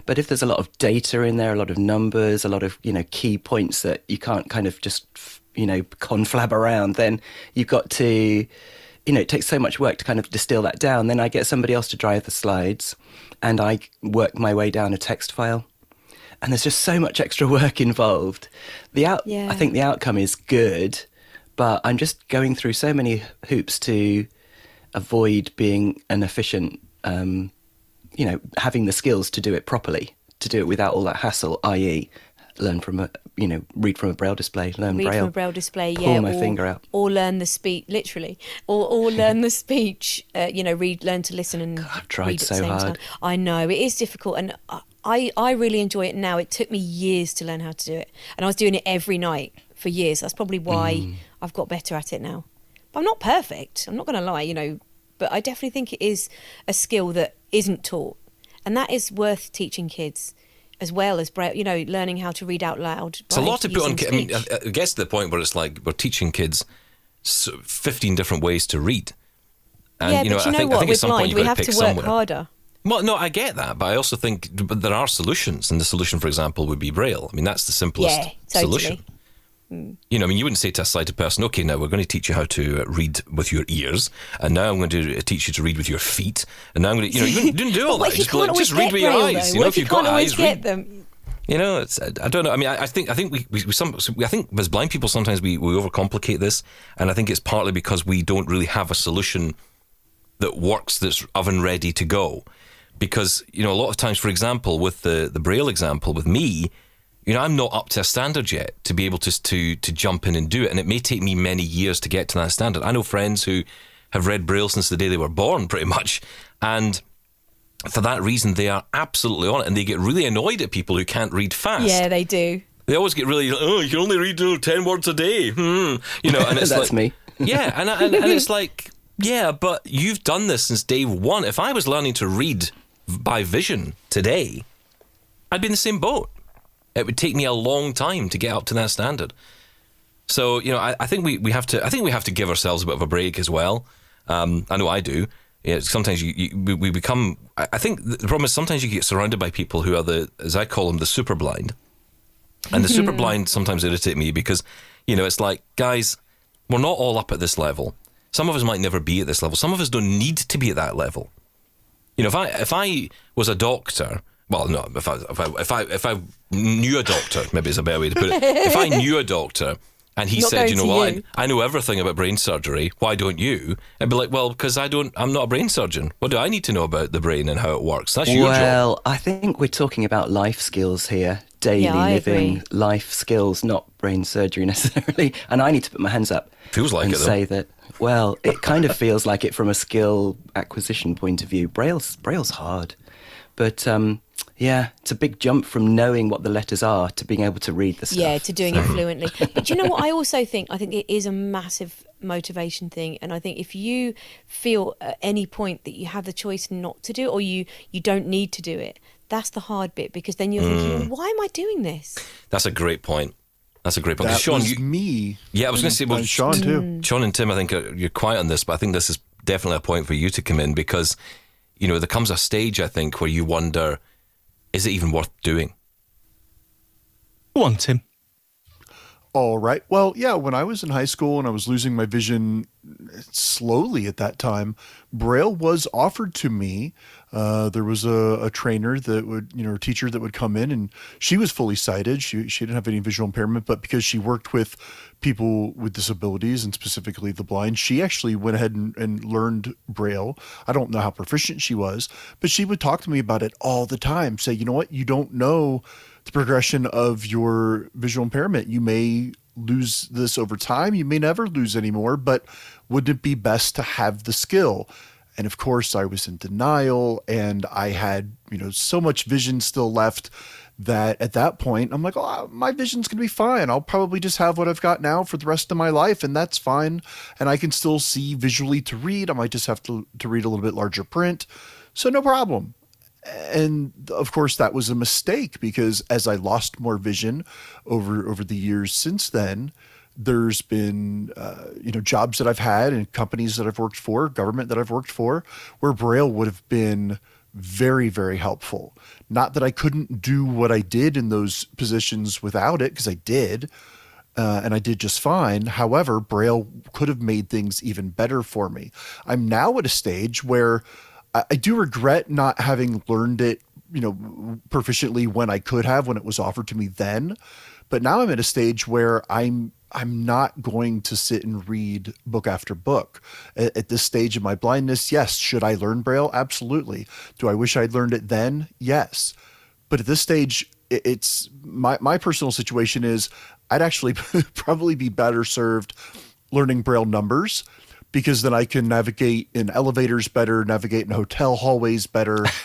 But if there's a lot of data in there, a lot of numbers, a lot of, you know, key points that you can't kind of just, you know, conflab around, then you've got to, you know, it takes so much work to kind of distill that down. Then I get somebody else to drive the slides and I work my way down a text file and there's just so much extra work involved. The out, Yeah. I think the outcome is good, but I'm just going through so many hoops to avoid being an efficient, um, you know, having the skills to do it properly, to do it without all that hassle, i.e., learn from a, you know, read from a braille display, learn Read braille, from a braille display, pull yeah, my or, finger out. or learn the speech, literally, or or [laughs] learn the speech. Uh, you know, read, learn to listen, and I've tried so hard. time. I know it is difficult, and I I I really enjoy it now. It took me years to learn how to do it, and I was doing it every night for years. That's probably why Mm. I've got better at it now. But I'm not perfect. I'm not going to lie, you know. But I definitely think it is a skill that isn't taught, and that is worth teaching kids. As well as you know, learning how to read out loud. It's a lot to put on. I mean. I, I guess to the point where it's like we're teaching kids 15 different ways to read. And, yeah, you know, but you I know think, I what? think We're blind. We have to to work somewhere. harder. Well, no, I get that, but I also think there are solutions, and the solution, for example, would be Braille. I mean, that's the simplest Yeah, totally. solution. You know, I mean, you wouldn't say to a sighted person, "Okay, now we're going to teach you how to uh, read with your ears, and now I'm going to teach you to read with your feet, and now I'm going to, you know, you didn't, do [laughs] all that. Just, like, just read with your Braille, eyes. though? You know, if if you you've got eyes, get read. them? You know, it's I, I don't know. I mean, I, I think I think we, we, we some we, I think as blind people sometimes we, we overcomplicate this, and I think it's partly because we don't really have a solution that works that's oven ready to go. Because you know, a lot of times, for example, with the the braille example with me, you know, I'm not up to a standard yet to be able to to to jump in and do it, and it may take me many years to get to that standard. I know friends who have read braille since the day they were born, [laughs] pretty much, and for that reason, they are absolutely on it, and they get really annoyed at people who can't read fast. Yeah, they do. They always get really, oh, you can only read uh, 10 words a day. Hmm. You know, and [laughs] it's That's like, me. [laughs] Yeah, and, and, and it's like, yeah, but you've done this since day one. If I was learning to read by vision today, I'd be in the same boat. It would take me a long time to get up to that standard. So, you know, I, I think we, we have to I think we have to give ourselves a bit of a break as well. Um, I know I do. Yeah, sometimes you, you we- we become. I I think the problem is sometimes you get surrounded by people who are the, as I call them, the super blind. And the super blind sometimes irritate me because, you know, it's like, guys, we're not all up at this level. Some of us might never be at this level. Some of us don't need to be at that level. You know, if I if I was a doctor, well, no, if I if I if I, if I knew a doctor, maybe it's a better way to put it. If I knew a doctor and he Not said, you know to what, you. I, I know everything about brain surgery. Why don't you? I'd be like, well, because I don't. I'm not a brain surgeon. What do I need to know about the brain and how it works? That's your job. Well, I think we're talking about life skills here, daily Yeah, living agree. life skills, not brain surgery [laughs] necessarily. And I need to put my hands up. Feels like and it, though. say that. Well, it kind of feels like it from a skill acquisition point of view. Braille's Braille's hard, but um, yeah, it's a big jump from knowing what the letters are to being able to read the stuff. Yeah, to doing it fluently. But you know what? I also think I think it is a massive motivation thing, and I think if you feel at any point that you have the choice not to do it or you you don't need to do it, that's the hard bit because then you're Mm. thinking, why am I doing this? That's a great point. That's a great point. 'Cause That Shaun, was you, me. Yeah, I was going to say, well, and Shaun too. Shaun and Tim, I think uh, you're quiet on this, but I think this is definitely a point for you to come in because, you know, there comes a stage, I think, where you wonder, is it even worth doing? Go on, Tim. All right. Well, yeah, when I was in high school and I was losing my vision slowly at that time, Braille was offered to me. Uh, there was a, a trainer that would, you know, a teacher that would come in and she was fully sighted. She, she didn't have any visual impairment, but because she worked with people with disabilities and specifically the blind, she actually went ahead and, and learned Braille. I don't know how proficient she was, but she would talk to me about it all the time. Say, you know what, you don't know the progression of your visual impairment. You may lose this over time. You may never lose anymore, but would it be best to have the skill? And of course, I was in denial and I had, you know, so much vision still left that at that point, I'm like, oh, uh, my vision's going to be fine. I'll probably just have what I've got now for the rest of my life, and that's fine. And I can still see visually to read. I might just have to, to read a little bit larger print. So, no problem and of course that was a mistake because as I lost more vision over over the years since then, there's been uh, you know jobs that I've had and companies that I've worked for, government that I've worked for, where Braille would have been very very helpful. Not that I couldn't do what I did in those positions without it, because I did. Uh, and I did just fine. However, Braille could have made things even better for me. I'm now at a stage where I, I do regret not having learned it, you know, proficiently when I could have when it was offered to me then. But now I'm at a stage where I'm I'm not going to sit and read book after book. At, at this stage of my blindness, yes. Should I learn Braille? Absolutely. Do I wish I'd learned it then? Yes. But at this stage, it- it's my my personal situation is I'd actually [laughs] probably be better served learning Braille numbers because then I can navigate in elevators better, navigate in hotel hallways better. [laughs]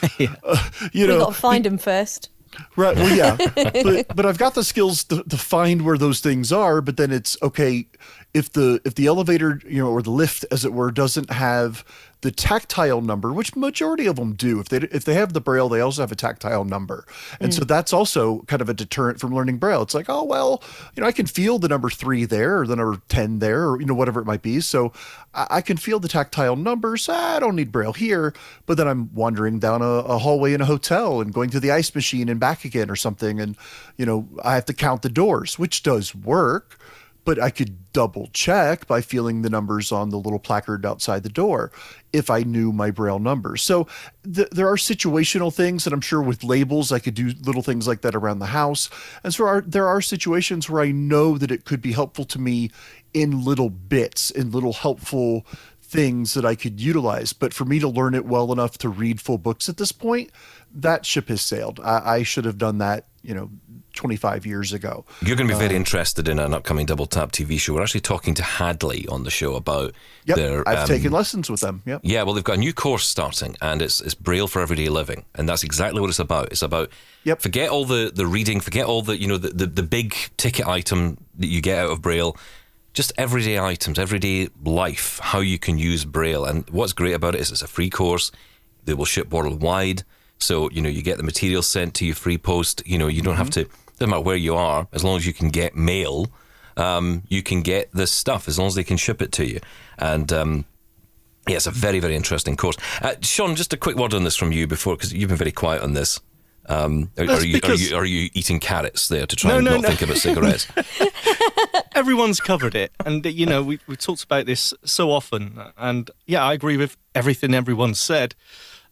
Uh, you We've know, got to find them first. Right. Well, yeah, [laughs] but but I've got the skills to, to find where those things are. But then it's okay if the if the elevator, you know, or the lift, as it were, doesn't have the tactile number, which majority of them do, if they if they have the braille, they also have a tactile number, and mm. so that's also kind of a deterrent from learning braille. It's like, oh well, you know, I can feel the number three there, or the number ten there, or you know, whatever it might be. So I, I can feel the tactile numbers. I don't need braille here, but then I'm wandering down a, a hallway in a hotel and going to the ice machine and back again or something, and you know, I have to count the doors, which does work but I could double check by feeling the numbers on the little placard outside the door if I knew my braille numbers. So th- there are situational things that I'm sure with labels I could do little things like that around the house. And so are, there are situations where I know that it could be helpful to me in little bits, in little helpful things that I could utilize. But for me to learn it well enough to read full books at this point, that ship has sailed. I, I should have done that, you know, 25 years ago. You're going to be Uh, very interested in an upcoming Double Tap TV show. We're actually talking to Hadley on the show about Yep, their. I've um, taken lessons with them. Yep. Yeah, well, they've got a new course starting, and it's it's Braille for everyday living, and that's exactly what it's about. It's about Yep. forget all the the reading, forget all the you know the, the the big ticket item that you get out of Braille, just everyday items, everyday life, how you can use Braille. And what's great about it is it's a free course. They will ship worldwide, so you know you get the material sent to you free post. You know you don't have to doesn't matter where you are, as long as you can get mail. Um, you can get this stuff as long as they can ship it to you, and um, yeah, it's a very, very interesting course. Uh, Shaun, just a quick word on this from you before, because you've been very quiet on this. Um, are, are, you, are, you, are you eating carrots there to try No, and no, not no. think about cigarettes? [laughs] everyone's covered it, and you know we we talked about this so often, and yeah, I agree with everything everyone said,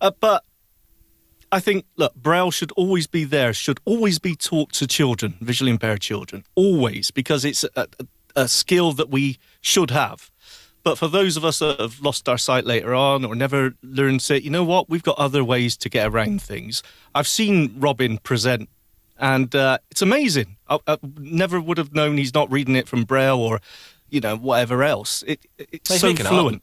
uh, but I think look, Braille should always be there, should always be taught to children, visually impaired children, always, because it's a, a, a skill that we should have. But for those of us that have lost our sight later on or never learned it, you know what? We've got other ways to get around things. I've seen Robin present, and uh, it's amazing. I, I never would have known he's not reading it from Braille or, you know, whatever else. It, it's so fluent.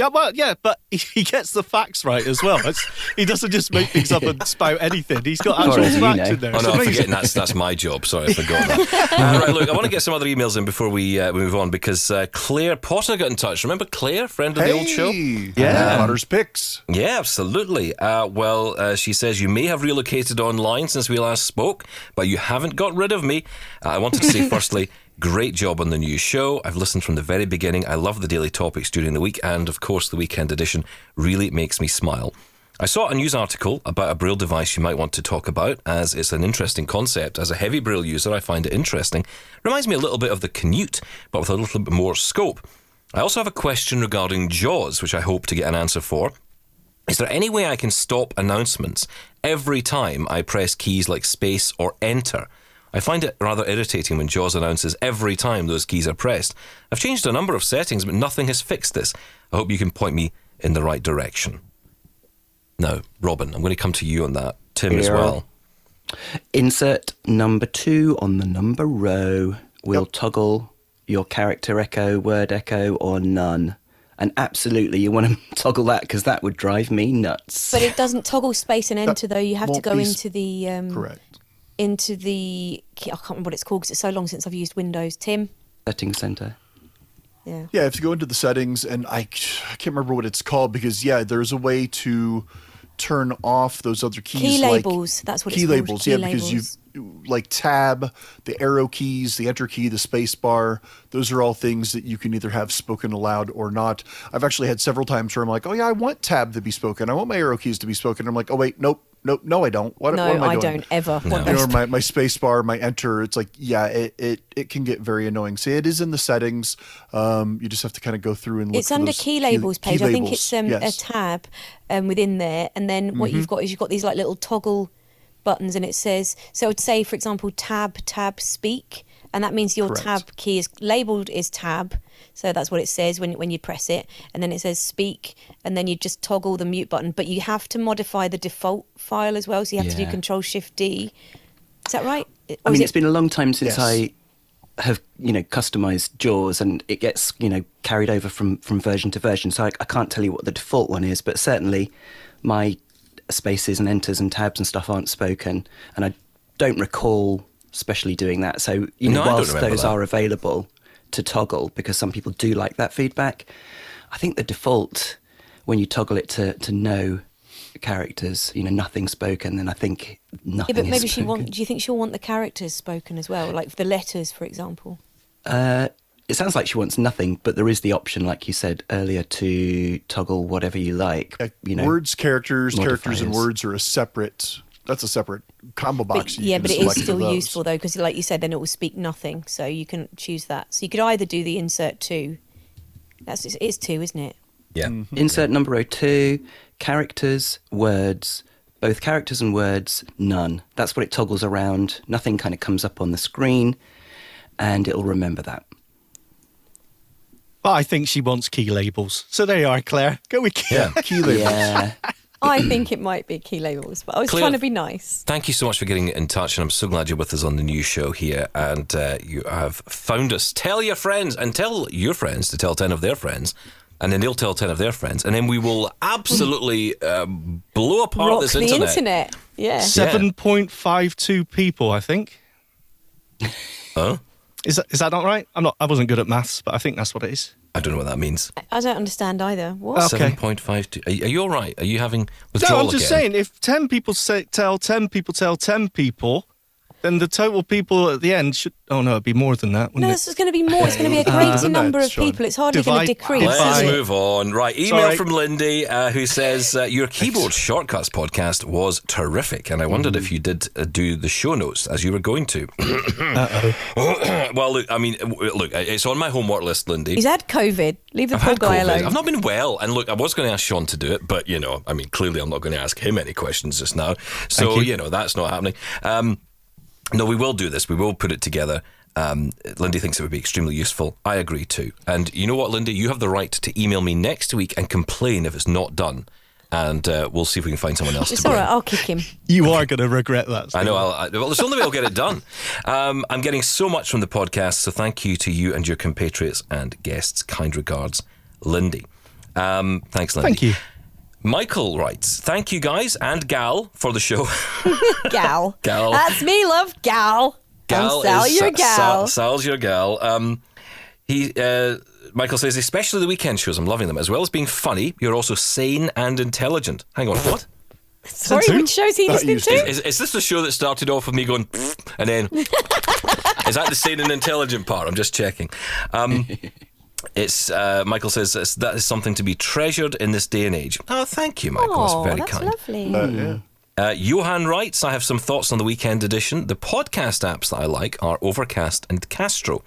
Yeah, well, yeah, but he, [laughs] he gets the facts right as well. It's, he doesn't just make things up and [laughs] spout anything. He's got actual as you facts know. in there. Oh It's no, I'm amazing. forgetting that's that's my job. Sorry, I [laughs] forgot that. uh, right, look, I want to get some other emails in before we uh, we move on because uh, Claire Potter got in touch. Remember Claire, friend of the old show? Yeah. Potter's Picks. Yeah, absolutely. Uh, well, uh, she says you may have relocated online since we last spoke, but you haven't got rid of me. Uh, I wanted to say, firstly, great job on the new show. I've listened from the very beginning. I love the daily topics during the week, and of course, the weekend edition really makes me smile. I saw a news article about a Braille device you might want to talk about, as it's an interesting concept. As a heavy Braille user, I find it interesting. Reminds me a little bit of the Canute, but with a little bit more scope. I also have a question regarding JAWS, which I hope to get an answer for. Is there any way I can stop announcements every time I press keys like space or enter? I find it rather irritating when JAWS announces every time those keys are pressed. I've changed a number of settings, but nothing has fixed this. I hope you can point me in the right direction. Now, Robin, I'm going to come to you on that. Tim as well. Insert number two on the number row. We'll toggle your character echo, word echo, or none. And absolutely, you want to [laughs] toggle that because that would drive me nuts. But it doesn't toggle space and [laughs] enter though. You have to go into the um, Correct. Into the I can't remember what it's called because it's so long since I've used Windows. Tim, Setting center. yeah. Yeah, if you go into the settings, and I, I can't remember what it's called because yeah, there's a way to turn off those other keys. Key like labels, that's what it's key called, labels. key yeah, because you like tab, the arrow keys, the enter key, the space bar. Those are all things that you can either have spoken aloud or not. I've actually had several times where I'm like, oh yeah, I want tab to be spoken. I want my arrow keys to be spoken. I'm like, oh wait, nope, nope, no, I don't. What, No, what am I, I, don't ever want you know, my, my space bar, my enter, it's like, yeah, it, it, it can get very annoying. So it is in the settings. Um, you just have to kind of go through and look It's under key labels key page. I think it's um, Yes. a tab um, within there, and then what Mm-hmm. you've got is you've got these like little toggle buttons, and it says so. I'd say, for example, tab tab speak, and that means your Correct. tab key is labeled is tab. So that's what it says when when you press it, and then it says speak, and then you just toggle the mute button. But you have to modify the default file as well, so you have to do Yeah. Control Shift D. Is that right? Or I mean, it- it's been a long time since Yes. I have, you know, customized JAWS, and it gets, you know, carried over from from version to version. So I, I can't tell you what the default one is, but certainly my spaces and enters and tabs and stuff aren't spoken, and I don't recall especially doing that. So you know, I don't whilst those that. are available to toggle, because some people do like that feedback, I think the default when you toggle it to to no characters, you know, nothing spoken, then I think nothing. Yeah, nothing. but is maybe she want. Do you think she'll want the characters spoken as well, like the letters, for example? Uh, it sounds like she wants nothing, but there is the option, like you said earlier, to toggle whatever you like. You know, words, characters, characters, and words are a separate. That's a separate combo But, box. you yeah, but it is still useful though, because like you said, then it will speak nothing, so you can choose that. So you could either do the insert two. That's it is two, isn't it? Yeah. Mm-hmm. Insert number 02, characters, words, both characters and words, none. That's what it toggles around. Nothing kind of comes up on the screen, and it'll remember that. But I think she wants key labels. So there you are, Claire. Go with key. Yeah. Key labels. Yeah. [laughs] [laughs] I think it might be key labels, but I was Claire- trying to be nice. Thank you so much for getting in touch, and I'm so glad you're with us on the new show here, and uh, you have found us. Tell your friends, and tell your friends to tell ten of their friends, and then they'll tell ten of their friends, and then we will absolutely uh, blow apart Rock this the internet. internet. Yeah. 7.52 people, I think. Huh? Is that, is that not right? I'm not. I wasn't good at maths, but I think that's what it is. I don't know what that means. I don't understand either. What? Okay. Seven point five two. Are, are you all right? Are you having withdrawal? No, I'm just again? saying, if 10 people say, tell 10 people tell 10 people, then the total people at the end should. Oh, no, it'd be more than that, No, wouldn't this is going to be more. It's going to be a Uh, greater isn't number it, of Shaun? people. It's hardly going to decrease. Let's is it? move on. Right, email Sorry. from Lindy uh, who says uh, your keyboard shortcuts podcast was terrific, and I wondered if you did uh, do the show notes as you were going to. [coughs] well, look, I mean, look, it's on my homework list, Lindy. He's had COVID. Leave the I've poor guy COVID. alone. I've not been well, and look, I was going to ask Shaun to do it, but you know, I mean, clearly, I'm not going to ask him any questions just now. So you. you. know, that's not happening. Um, no, we will do this. We will put it together. Um, Lindy thinks it would be extremely useful. I agree too. And you know what, Lindy? You have the right to email me next week and complain if it's not done. And uh, we'll see if we can find someone else it's to all blame. right. I'll kick him. [laughs] You are going to regret that. I know. I'll, I, well, it's the only way I'll get it done. Um, I'm getting so much from the podcast, so thank you to you and your compatriots and guests. Kind regards, Lindy. Um, thanks, Lindy. Thank you. Michael writes, "Thank you guys and gal for the show. [laughs] Gal. Gal. That's me, love. Gal. gal I'm Sal, is your gal. Sal, Sal's your gal. Um, he." Uh, Michael says, especially the weekend shows, I'm loving them. As well as being funny, you're also sane and intelligent. Hang on, what? Sorry, which show's he Not listening to? to Is, is this the show that started off with me going, and then [laughs] is that the sane and intelligent part? I'm just checking. Um, [laughs] it's uh, Michael says that is something to be treasured in this day and age. Oh, thank you, Michael. Oh, that's very that's kind. lovely. Uh, yeah. Uh, Johan writes, I have some thoughts on the weekend edition. The podcast apps that I like are Overcast and Castro.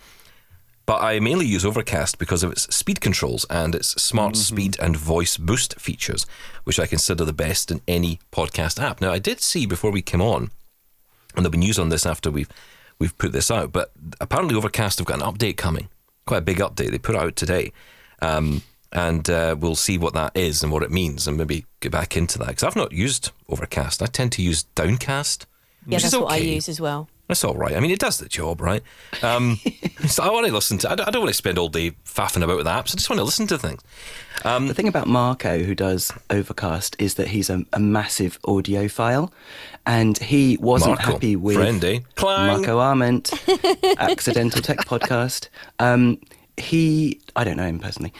But I mainly use Overcast because of its speed controls and its smart speed and voice boost features, which I consider the best in any podcast app. Now, I did see before we came on, and there'll be news on this after we've we've put this out, but apparently Overcast have got an update coming, quite a big update. They put out today. Um, and uh, we'll see what that is and what it means, and maybe get back into that because I've not used Overcast. I tend to use Downcast. yeah, which that's is what I use as well. That's all right. I mean, it does the job, right? Um, [laughs] so I want to listen to. I don't, I don't want to spend all day faffing about with apps. I just want to listen to things. The thing about Marco, who does Overcast, is that he's a, a massive audiophile, and he wasn't Marco, happy with friend, eh? Marco Arment, Accidental Tech [laughs] Podcast. Um, he, I don't know him personally.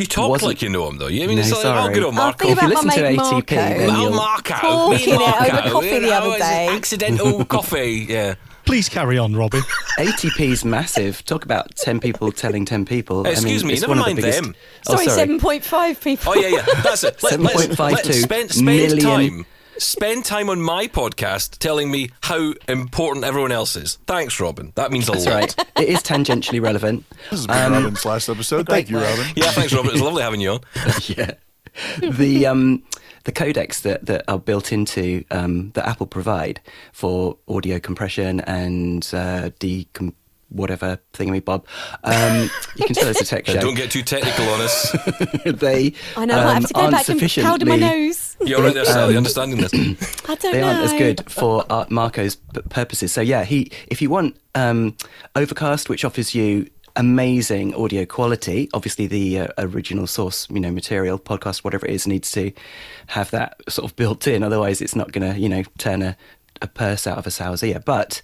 You talk Wasn't- like you know him, though. You I mean No, it's like, oh, good old I'll Marco. If you listen to mate ATP, Marco. then Well, you'll- Marco, [laughs] Talking me and it over coffee the Oh, other day. Accidental [laughs] coffee, yeah. Please carry on, Robbie. ATP's massive. Talk about 10 people telling 10 people. I Excuse mean, me, it's never one of the mind biggest- them. Oh, Sorry, sorry. seven point five people. Oh yeah, yeah. That's it. [laughs] Let, 7.52 let's spend spend million. time. Spend time on my podcast telling me how important everyone else is. Thanks, Robin. That means a That's lot. right. It is tangentially relevant. This has been Robin's last episode. Thank you, Robin. Yeah, thanks, Robin. It's lovely having you on. [laughs] yeah. the um, the codecs that, that are built into um, that Apple provide for audio compression and uh, decom whatever thingy bob. Um, you can tell it's a tech [laughs] show. Don't get too technical on us. [laughs] they I know. I um, have to go aren't back and powder my sufficiently- nose. [laughs] You're right there, Sally, understanding this. [clears throat] I don't They know. aren't as good for uh, Marco's p- purposes. So yeah, he if you want um, Overcast, which offers you amazing audio quality, obviously the uh, original source, you know, material, podcast, whatever it is, needs to have that sort of built in. Otherwise, it's not going to, you know, turn a, a purse out of a sow's ear. But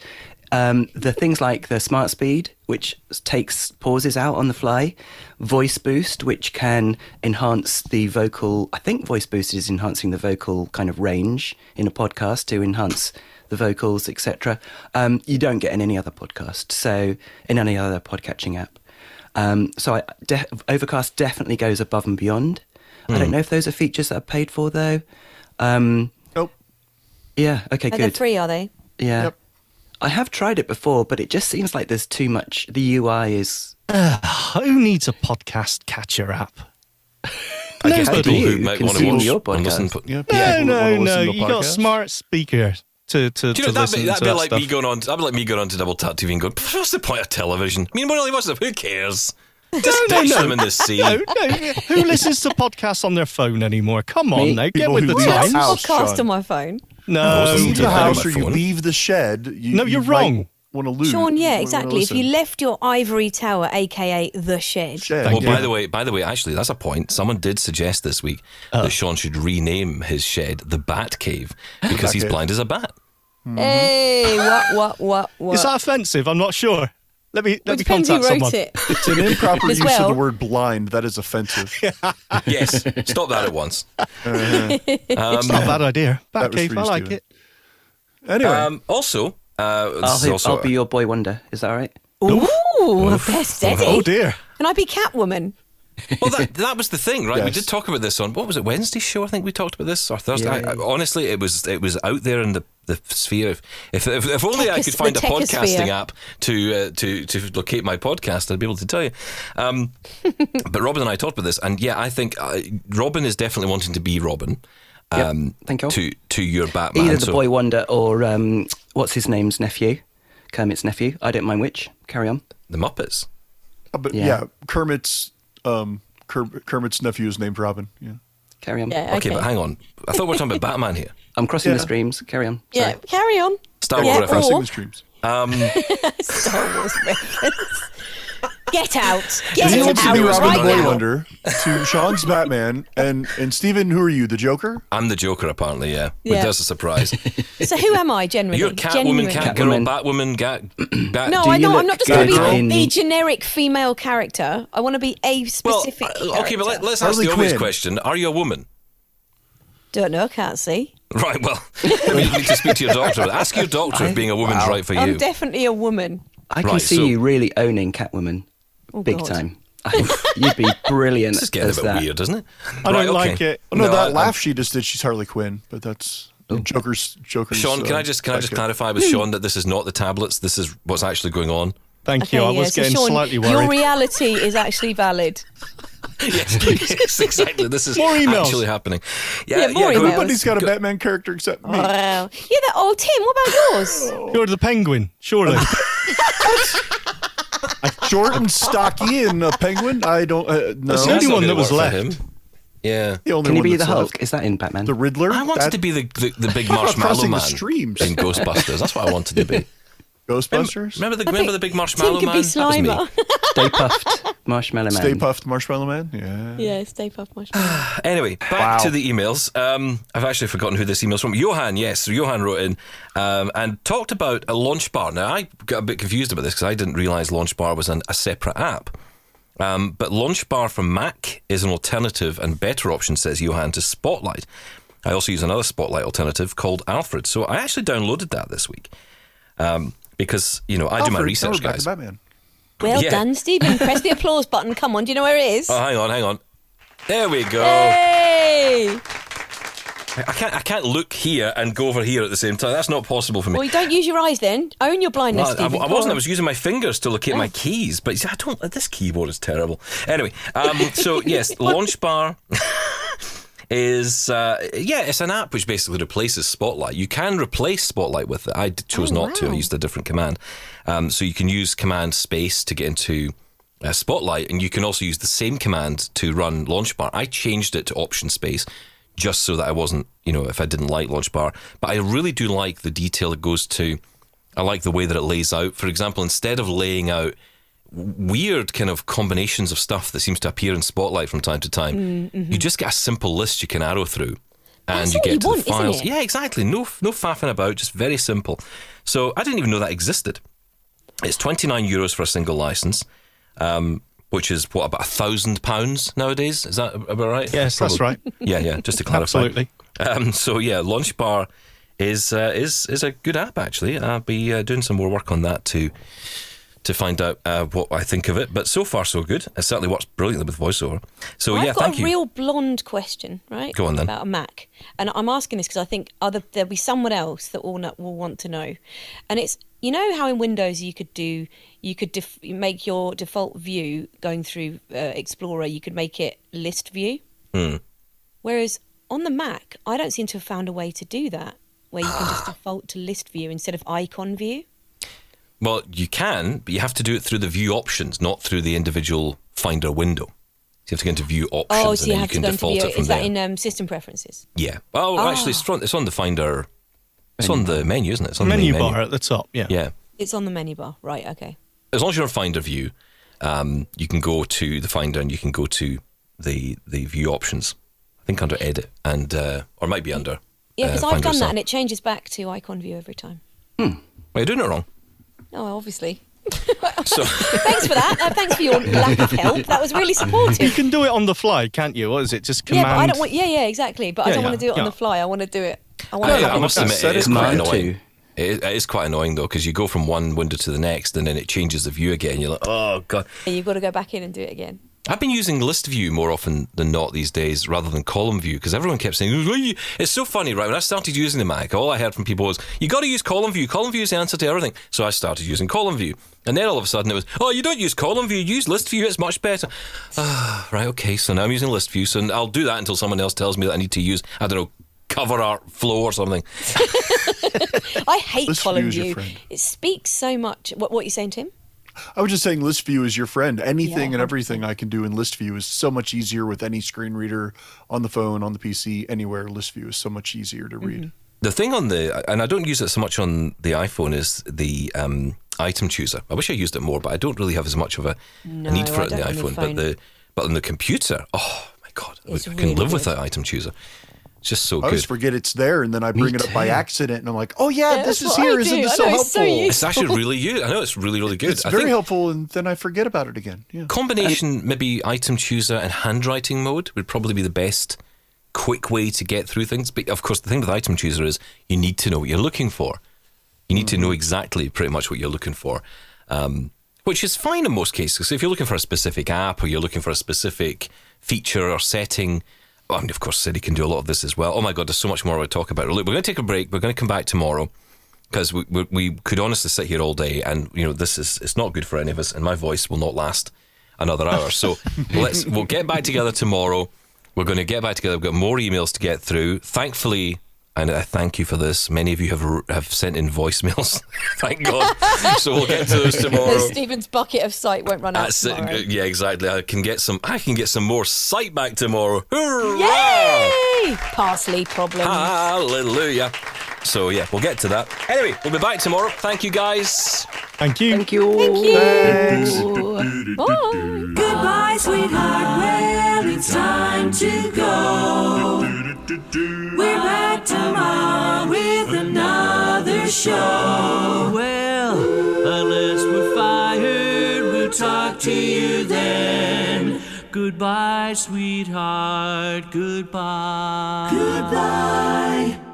Um, the things like the smart speed, which takes pauses out on the fly, voice boost, which can enhance the vocal. I think voice boost is enhancing the vocal kind of range in a podcast to enhance the vocals, etc. Um, you don't get in any other podcast, so in any other podcatching app. Um, so I, de- Overcast definitely goes above and beyond. I don't know if those are features that are paid for though. Um, Nope. yeah. Okay. Are good. they free? Are they? Yeah. Yep. I have tried it before, but it just seems like there's too much. The UI is. Who needs a podcast catcher app? [laughs] I guess people who You might can want to watch your and listen. Yeah. No, people no, no. to You got smart speaker to to, Do you to that'd listen be, that'd to be that like stuff. me going on. That'd be like me going on to Double Tap TV and going, "What's the point of television? I mean, what really, what's the? Who cares? Just no, ditch no. them in the sea." [laughs] No, no. Who listens to podcasts on their phone anymore? Come on Me. now, get with the times. the Podcast on my phone. No, listen leave the house or you leave the shed. You, No, you're you wrong. Want to lose? Shaun, yeah, exactly. If you left your ivory tower, aka the shed, shed, Well, by the way, by the way, actually, that's a point. Someone did suggest this week Oh. that Shaun should rename his shed the Bat Cave because he's Cave. blind as a bat. hey, what, what, what, what? is that offensive? I'm not sure. Let me let it me depends who contact wrote someone. it. it's an improper [laughs] As use of the word blind. That is offensive. [laughs] Yes, stop that at once. [laughs] It's not a bad idea. That was Batcave, for I you, like Steven. it. Anyway, Um, also, uh, I'll, be- also I'll be your boy wonder. Is that all right? Ooh, best Eddie. Oh dear. Can I'd be Catwoman? well, that, that was the thing, right? We did talk about this on what was it Wednesday show? I think we talked about this or Thursday. Yeah. I, I, honestly, it was it was out there in the, the sphere. If if, if, if only I could find a podcasting app to uh, to to locate my podcast, I'd be able to tell you. Um, [laughs] but Robin and I talked about this, and yeah, I think uh, Robin is definitely wanting to be Robin. Yep. Um, Thank you. To to your Batman. Either the so- boy wonder or um, what's his name's nephew, Kermit's nephew. I don't mind which. Carry on. the Muppets. Uh, but yeah. yeah, Kermit's um, Kermit's nephew is named Robin. Yeah. Carry on. Yeah, Okay, okay. but hang on. I thought we were talking about Batman here. I'm crossing Yeah. the streams. Carry on. Yeah, carry on. Star Wars Yeah, reference. Crossing the streams. Um, [laughs] Star Wars reference. Get out. Get He Yeah, to out be Robin right Boy now. Wonder to Shaun's Batman, and and Steven, who are you? The Joker? I'm the Joker, apparently. Yeah, Yeah. Which does a surprise. So who am I generally? You're Catwoman, Catgirl, Catwoman. Batwoman, Gat. Bat, No, I know. I'm not just going to be the generic female character. I want to be a well, specific. uh, okay, but let, let's ask Harley the obvious question: Are you a woman? Don't know. Can't see. [laughs] Right. Well, [laughs] maybe you need to speak to your doctor. Ask your doctor if being a woman's right for you. I'm definitely a woman. I can Right, see so- you really owning Catwoman, Oh, big God. time. [laughs] You'd be brilliant this is getting a bit that. weird, doesn't it? I Right, don't like it. Oh, no, that I- laugh she just did. She's Harley Quinn, but that's Joker's. Joker's. Shaun, can uh, I just can I just clarify with Shaun that this is not the tablets? This is what's actually going on. Thank you. I was so getting Shaun, slightly Your reality is actually valid. [laughs] yes, [laughs] yes, exactly. This is More emails. actually happening. Yeah, Yeah, more go- emails. Everybody's got a Batman character except me. Wow. Yeah. That, old Tim. What about yours? [laughs] You're the penguin, surely. Short and stocky and a penguin. I don't. Uh, no, That's the only one that was left. him. Yeah. the only Can he one be the Hulk? left. Is that in Batman? The Riddler. I wanted That- to be the, the, the big Crossing marshmallow the man streams. in Ghostbusters. That's what I wanted to be. Ghostbusters. Remember the remember the big marshmallow Tim man? be That was me. Slimer. [laughs] Stay puffed, Marshmallow Man. Stay Puffed Marshmallow Man. Yeah. yeah. Stay puft marshmallow. [sighs] Anyway, back Wow. to the emails. Um, I've actually forgotten who this email's from. Johan, yes. So Johan wrote in um, and talked about a launch bar. Now, I got a bit confused about this because I didn't realise Launch Bar was an, a separate app. Um, but Launch Bar from Mac is an alternative and better option, says Johan, to Spotlight. I also use another Spotlight alternative called Alfred. So I actually downloaded that this week um, because, you know, I do my research, now we're back guys. Batman. Well Yeah. done, Steven. [laughs] Press the applause button. Come on. Do you know where it is? Oh, hang on, hang on. There we go. Hey! I can't, I can't look here and go over here at the same time. That's not possible for me. Well, you don't use your eyes then. Own your blindness, Well, I, Steven. I wasn't. I was using my fingers to locate my keys, but I don't. This keyboard is terrible. Anyway, um, so [laughs] yes, Launch Bar [laughs] is uh, yeah, it's an app which basically replaces Spotlight. You can replace Spotlight with it. I chose Oh, not to. I used a different command. Um, so you can use Command Space to get into. Uh, Spotlight, and you can also use the same command to run Launch Bar. I changed it to Option Space just so that I wasn't, you know, if I didn't like Launch Bar. But I really do like the detail it goes to. I like the way that it lays out. For example, instead of laying out weird kind of combinations of stuff that seems to appear in Spotlight from time to time, you just get a simple list you can arrow through. and That's you get you to want, the files. Yeah, exactly. No, no faffing about. Just very simple. So I didn't even know that existed. It's twenty nine euros for a single license, um, which is what about a thousand pounds nowadays? Is that about right? Yes, that's right. Yeah, yeah. Just to [laughs] clarify. Absolutely. Um, so yeah, Launch Bar is uh, is is a good app actually. I'll be uh, doing some more work on that to to find out uh, what I think of it. But so far so good. It certainly works brilliantly with voiceover. So yeah. I've got thank a you. real blonde question, right? Go on then. About a Mac, and I'm asking this because I think other there'll be someone else that will not, will want to know, and it's you know how in Windows you could do you could def- make your default view going through uh, Explorer you could make it list view, Hmm. whereas on the Mac I don't seem to have found a way to do that where you can just [sighs] default to list view instead of icon view. Well, you can, but you have to do it through the view options, not through the individual Finder window. So you have to go into view options Oh, and so you then you have to can go into default view. it from Is there. that in um, system preferences? yeah. Oh, actually, it's, front, it's on the Finder. It's on the menu, isn't it? It's on Menu the menu bar at the top. Yeah. Yeah. It's on the menu bar, right? Okay. As long as you're in Finder view, um, you can go to the Finder and you can go to the the view options. I think under Edit and uh, or it might be under. Yeah, uh, because I've Finder done that and it changes back to icon view every time. Hmm. Well, you're doing it wrong. Oh, obviously. So [laughs] Thanks for that. Uh, thanks for your lack of help. That was really [laughs] supportive. You can do it on the fly, can't you? What is it? Just Yeah, command. but I don't want. Yeah, yeah, exactly. But I don't yeah, want to do it on yeah. the fly. I want to do it. I want I, to. I must admit, it is quite annoying. to. It is, it is quite annoying though because you go from one window to the next and then it changes the view again. You're like, oh god. And you've got to go back in and do it again. I've been using list view more often than not these days rather than column view because everyone kept saying, "Oh, it's so funny, right? When I started using the Mac, all I heard from people was, you got to use column view. Column view is the answer to everything. So I started using column view. And then all of a sudden it was, oh, you don't use column view, use list view, it's much better. Ah, right, okay, so now I'm using list view. So I'll do that until someone else tells me that I need to use, I don't know, cover art flow or something. [laughs] I hate List column view view. It speaks so much. What, what are you saying, Tim? I was just saying list view is your friend. Anything Yeah, and everything I can do in list view is so much easier with any screen reader on the phone, on the PC, anywhere. List view is so much easier to read. The thing on the, and I don't use it so much on the iPhone, is the um, item chooser. I wish I used it more, but I don't really have as much of a, No, need for I it in the don't on the iPhone. But the but on the computer, oh my god, I can really live good. without item chooser. It's just so I always forget it's there, and then I bring it up by accident, and I'm like, "Oh yeah, Yeah, this is what I here. Isn't this so know, helpful?" it's so. It's actually really good. I know it's really really good. It's I very think helpful, and then I forget about it again. Yeah. combination maybe item chooser and handwriting mode would probably be the best quick way to get through things. But of course, the thing with item chooser is you need to know what you're looking for. You need to know exactly pretty much what you're looking for, um, which is fine in most cases. So if you're looking for a specific app or you're looking for a specific feature or setting, well, I mean, of course, Siri can do a lot of this as well. Oh my God, there's so much more would talk about. Look, we're going to take a break. We're going to come back tomorrow because we, we, we could honestly sit here all day and, you know, this is, it's not good for any of us and my voice will not last another hour. So [laughs] let's, we'll get back together tomorrow. We're going to get back together. We've got more emails to get through. Thankfully, and I thank you for this. Many of you have have sent in voicemails. [laughs] thank God. so we'll get to those tomorrow. Steven's bucket of sight won't run out That's it. Yeah, exactly. I can get some. I can get some more sight back tomorrow. Hurrah! Yay! Parsley problems. Hallelujah. So yeah, we'll get to that. Anyway, we'll be back tomorrow. Thank you guys. Thank you. Thank you. Thank Bye. Goodbye, sweetheart. Well, it's time to go. We're back tomorrow with another show. Well, unless we're fired, we'll talk to you then. Goodbye, sweetheart. Goodbye. Goodbye.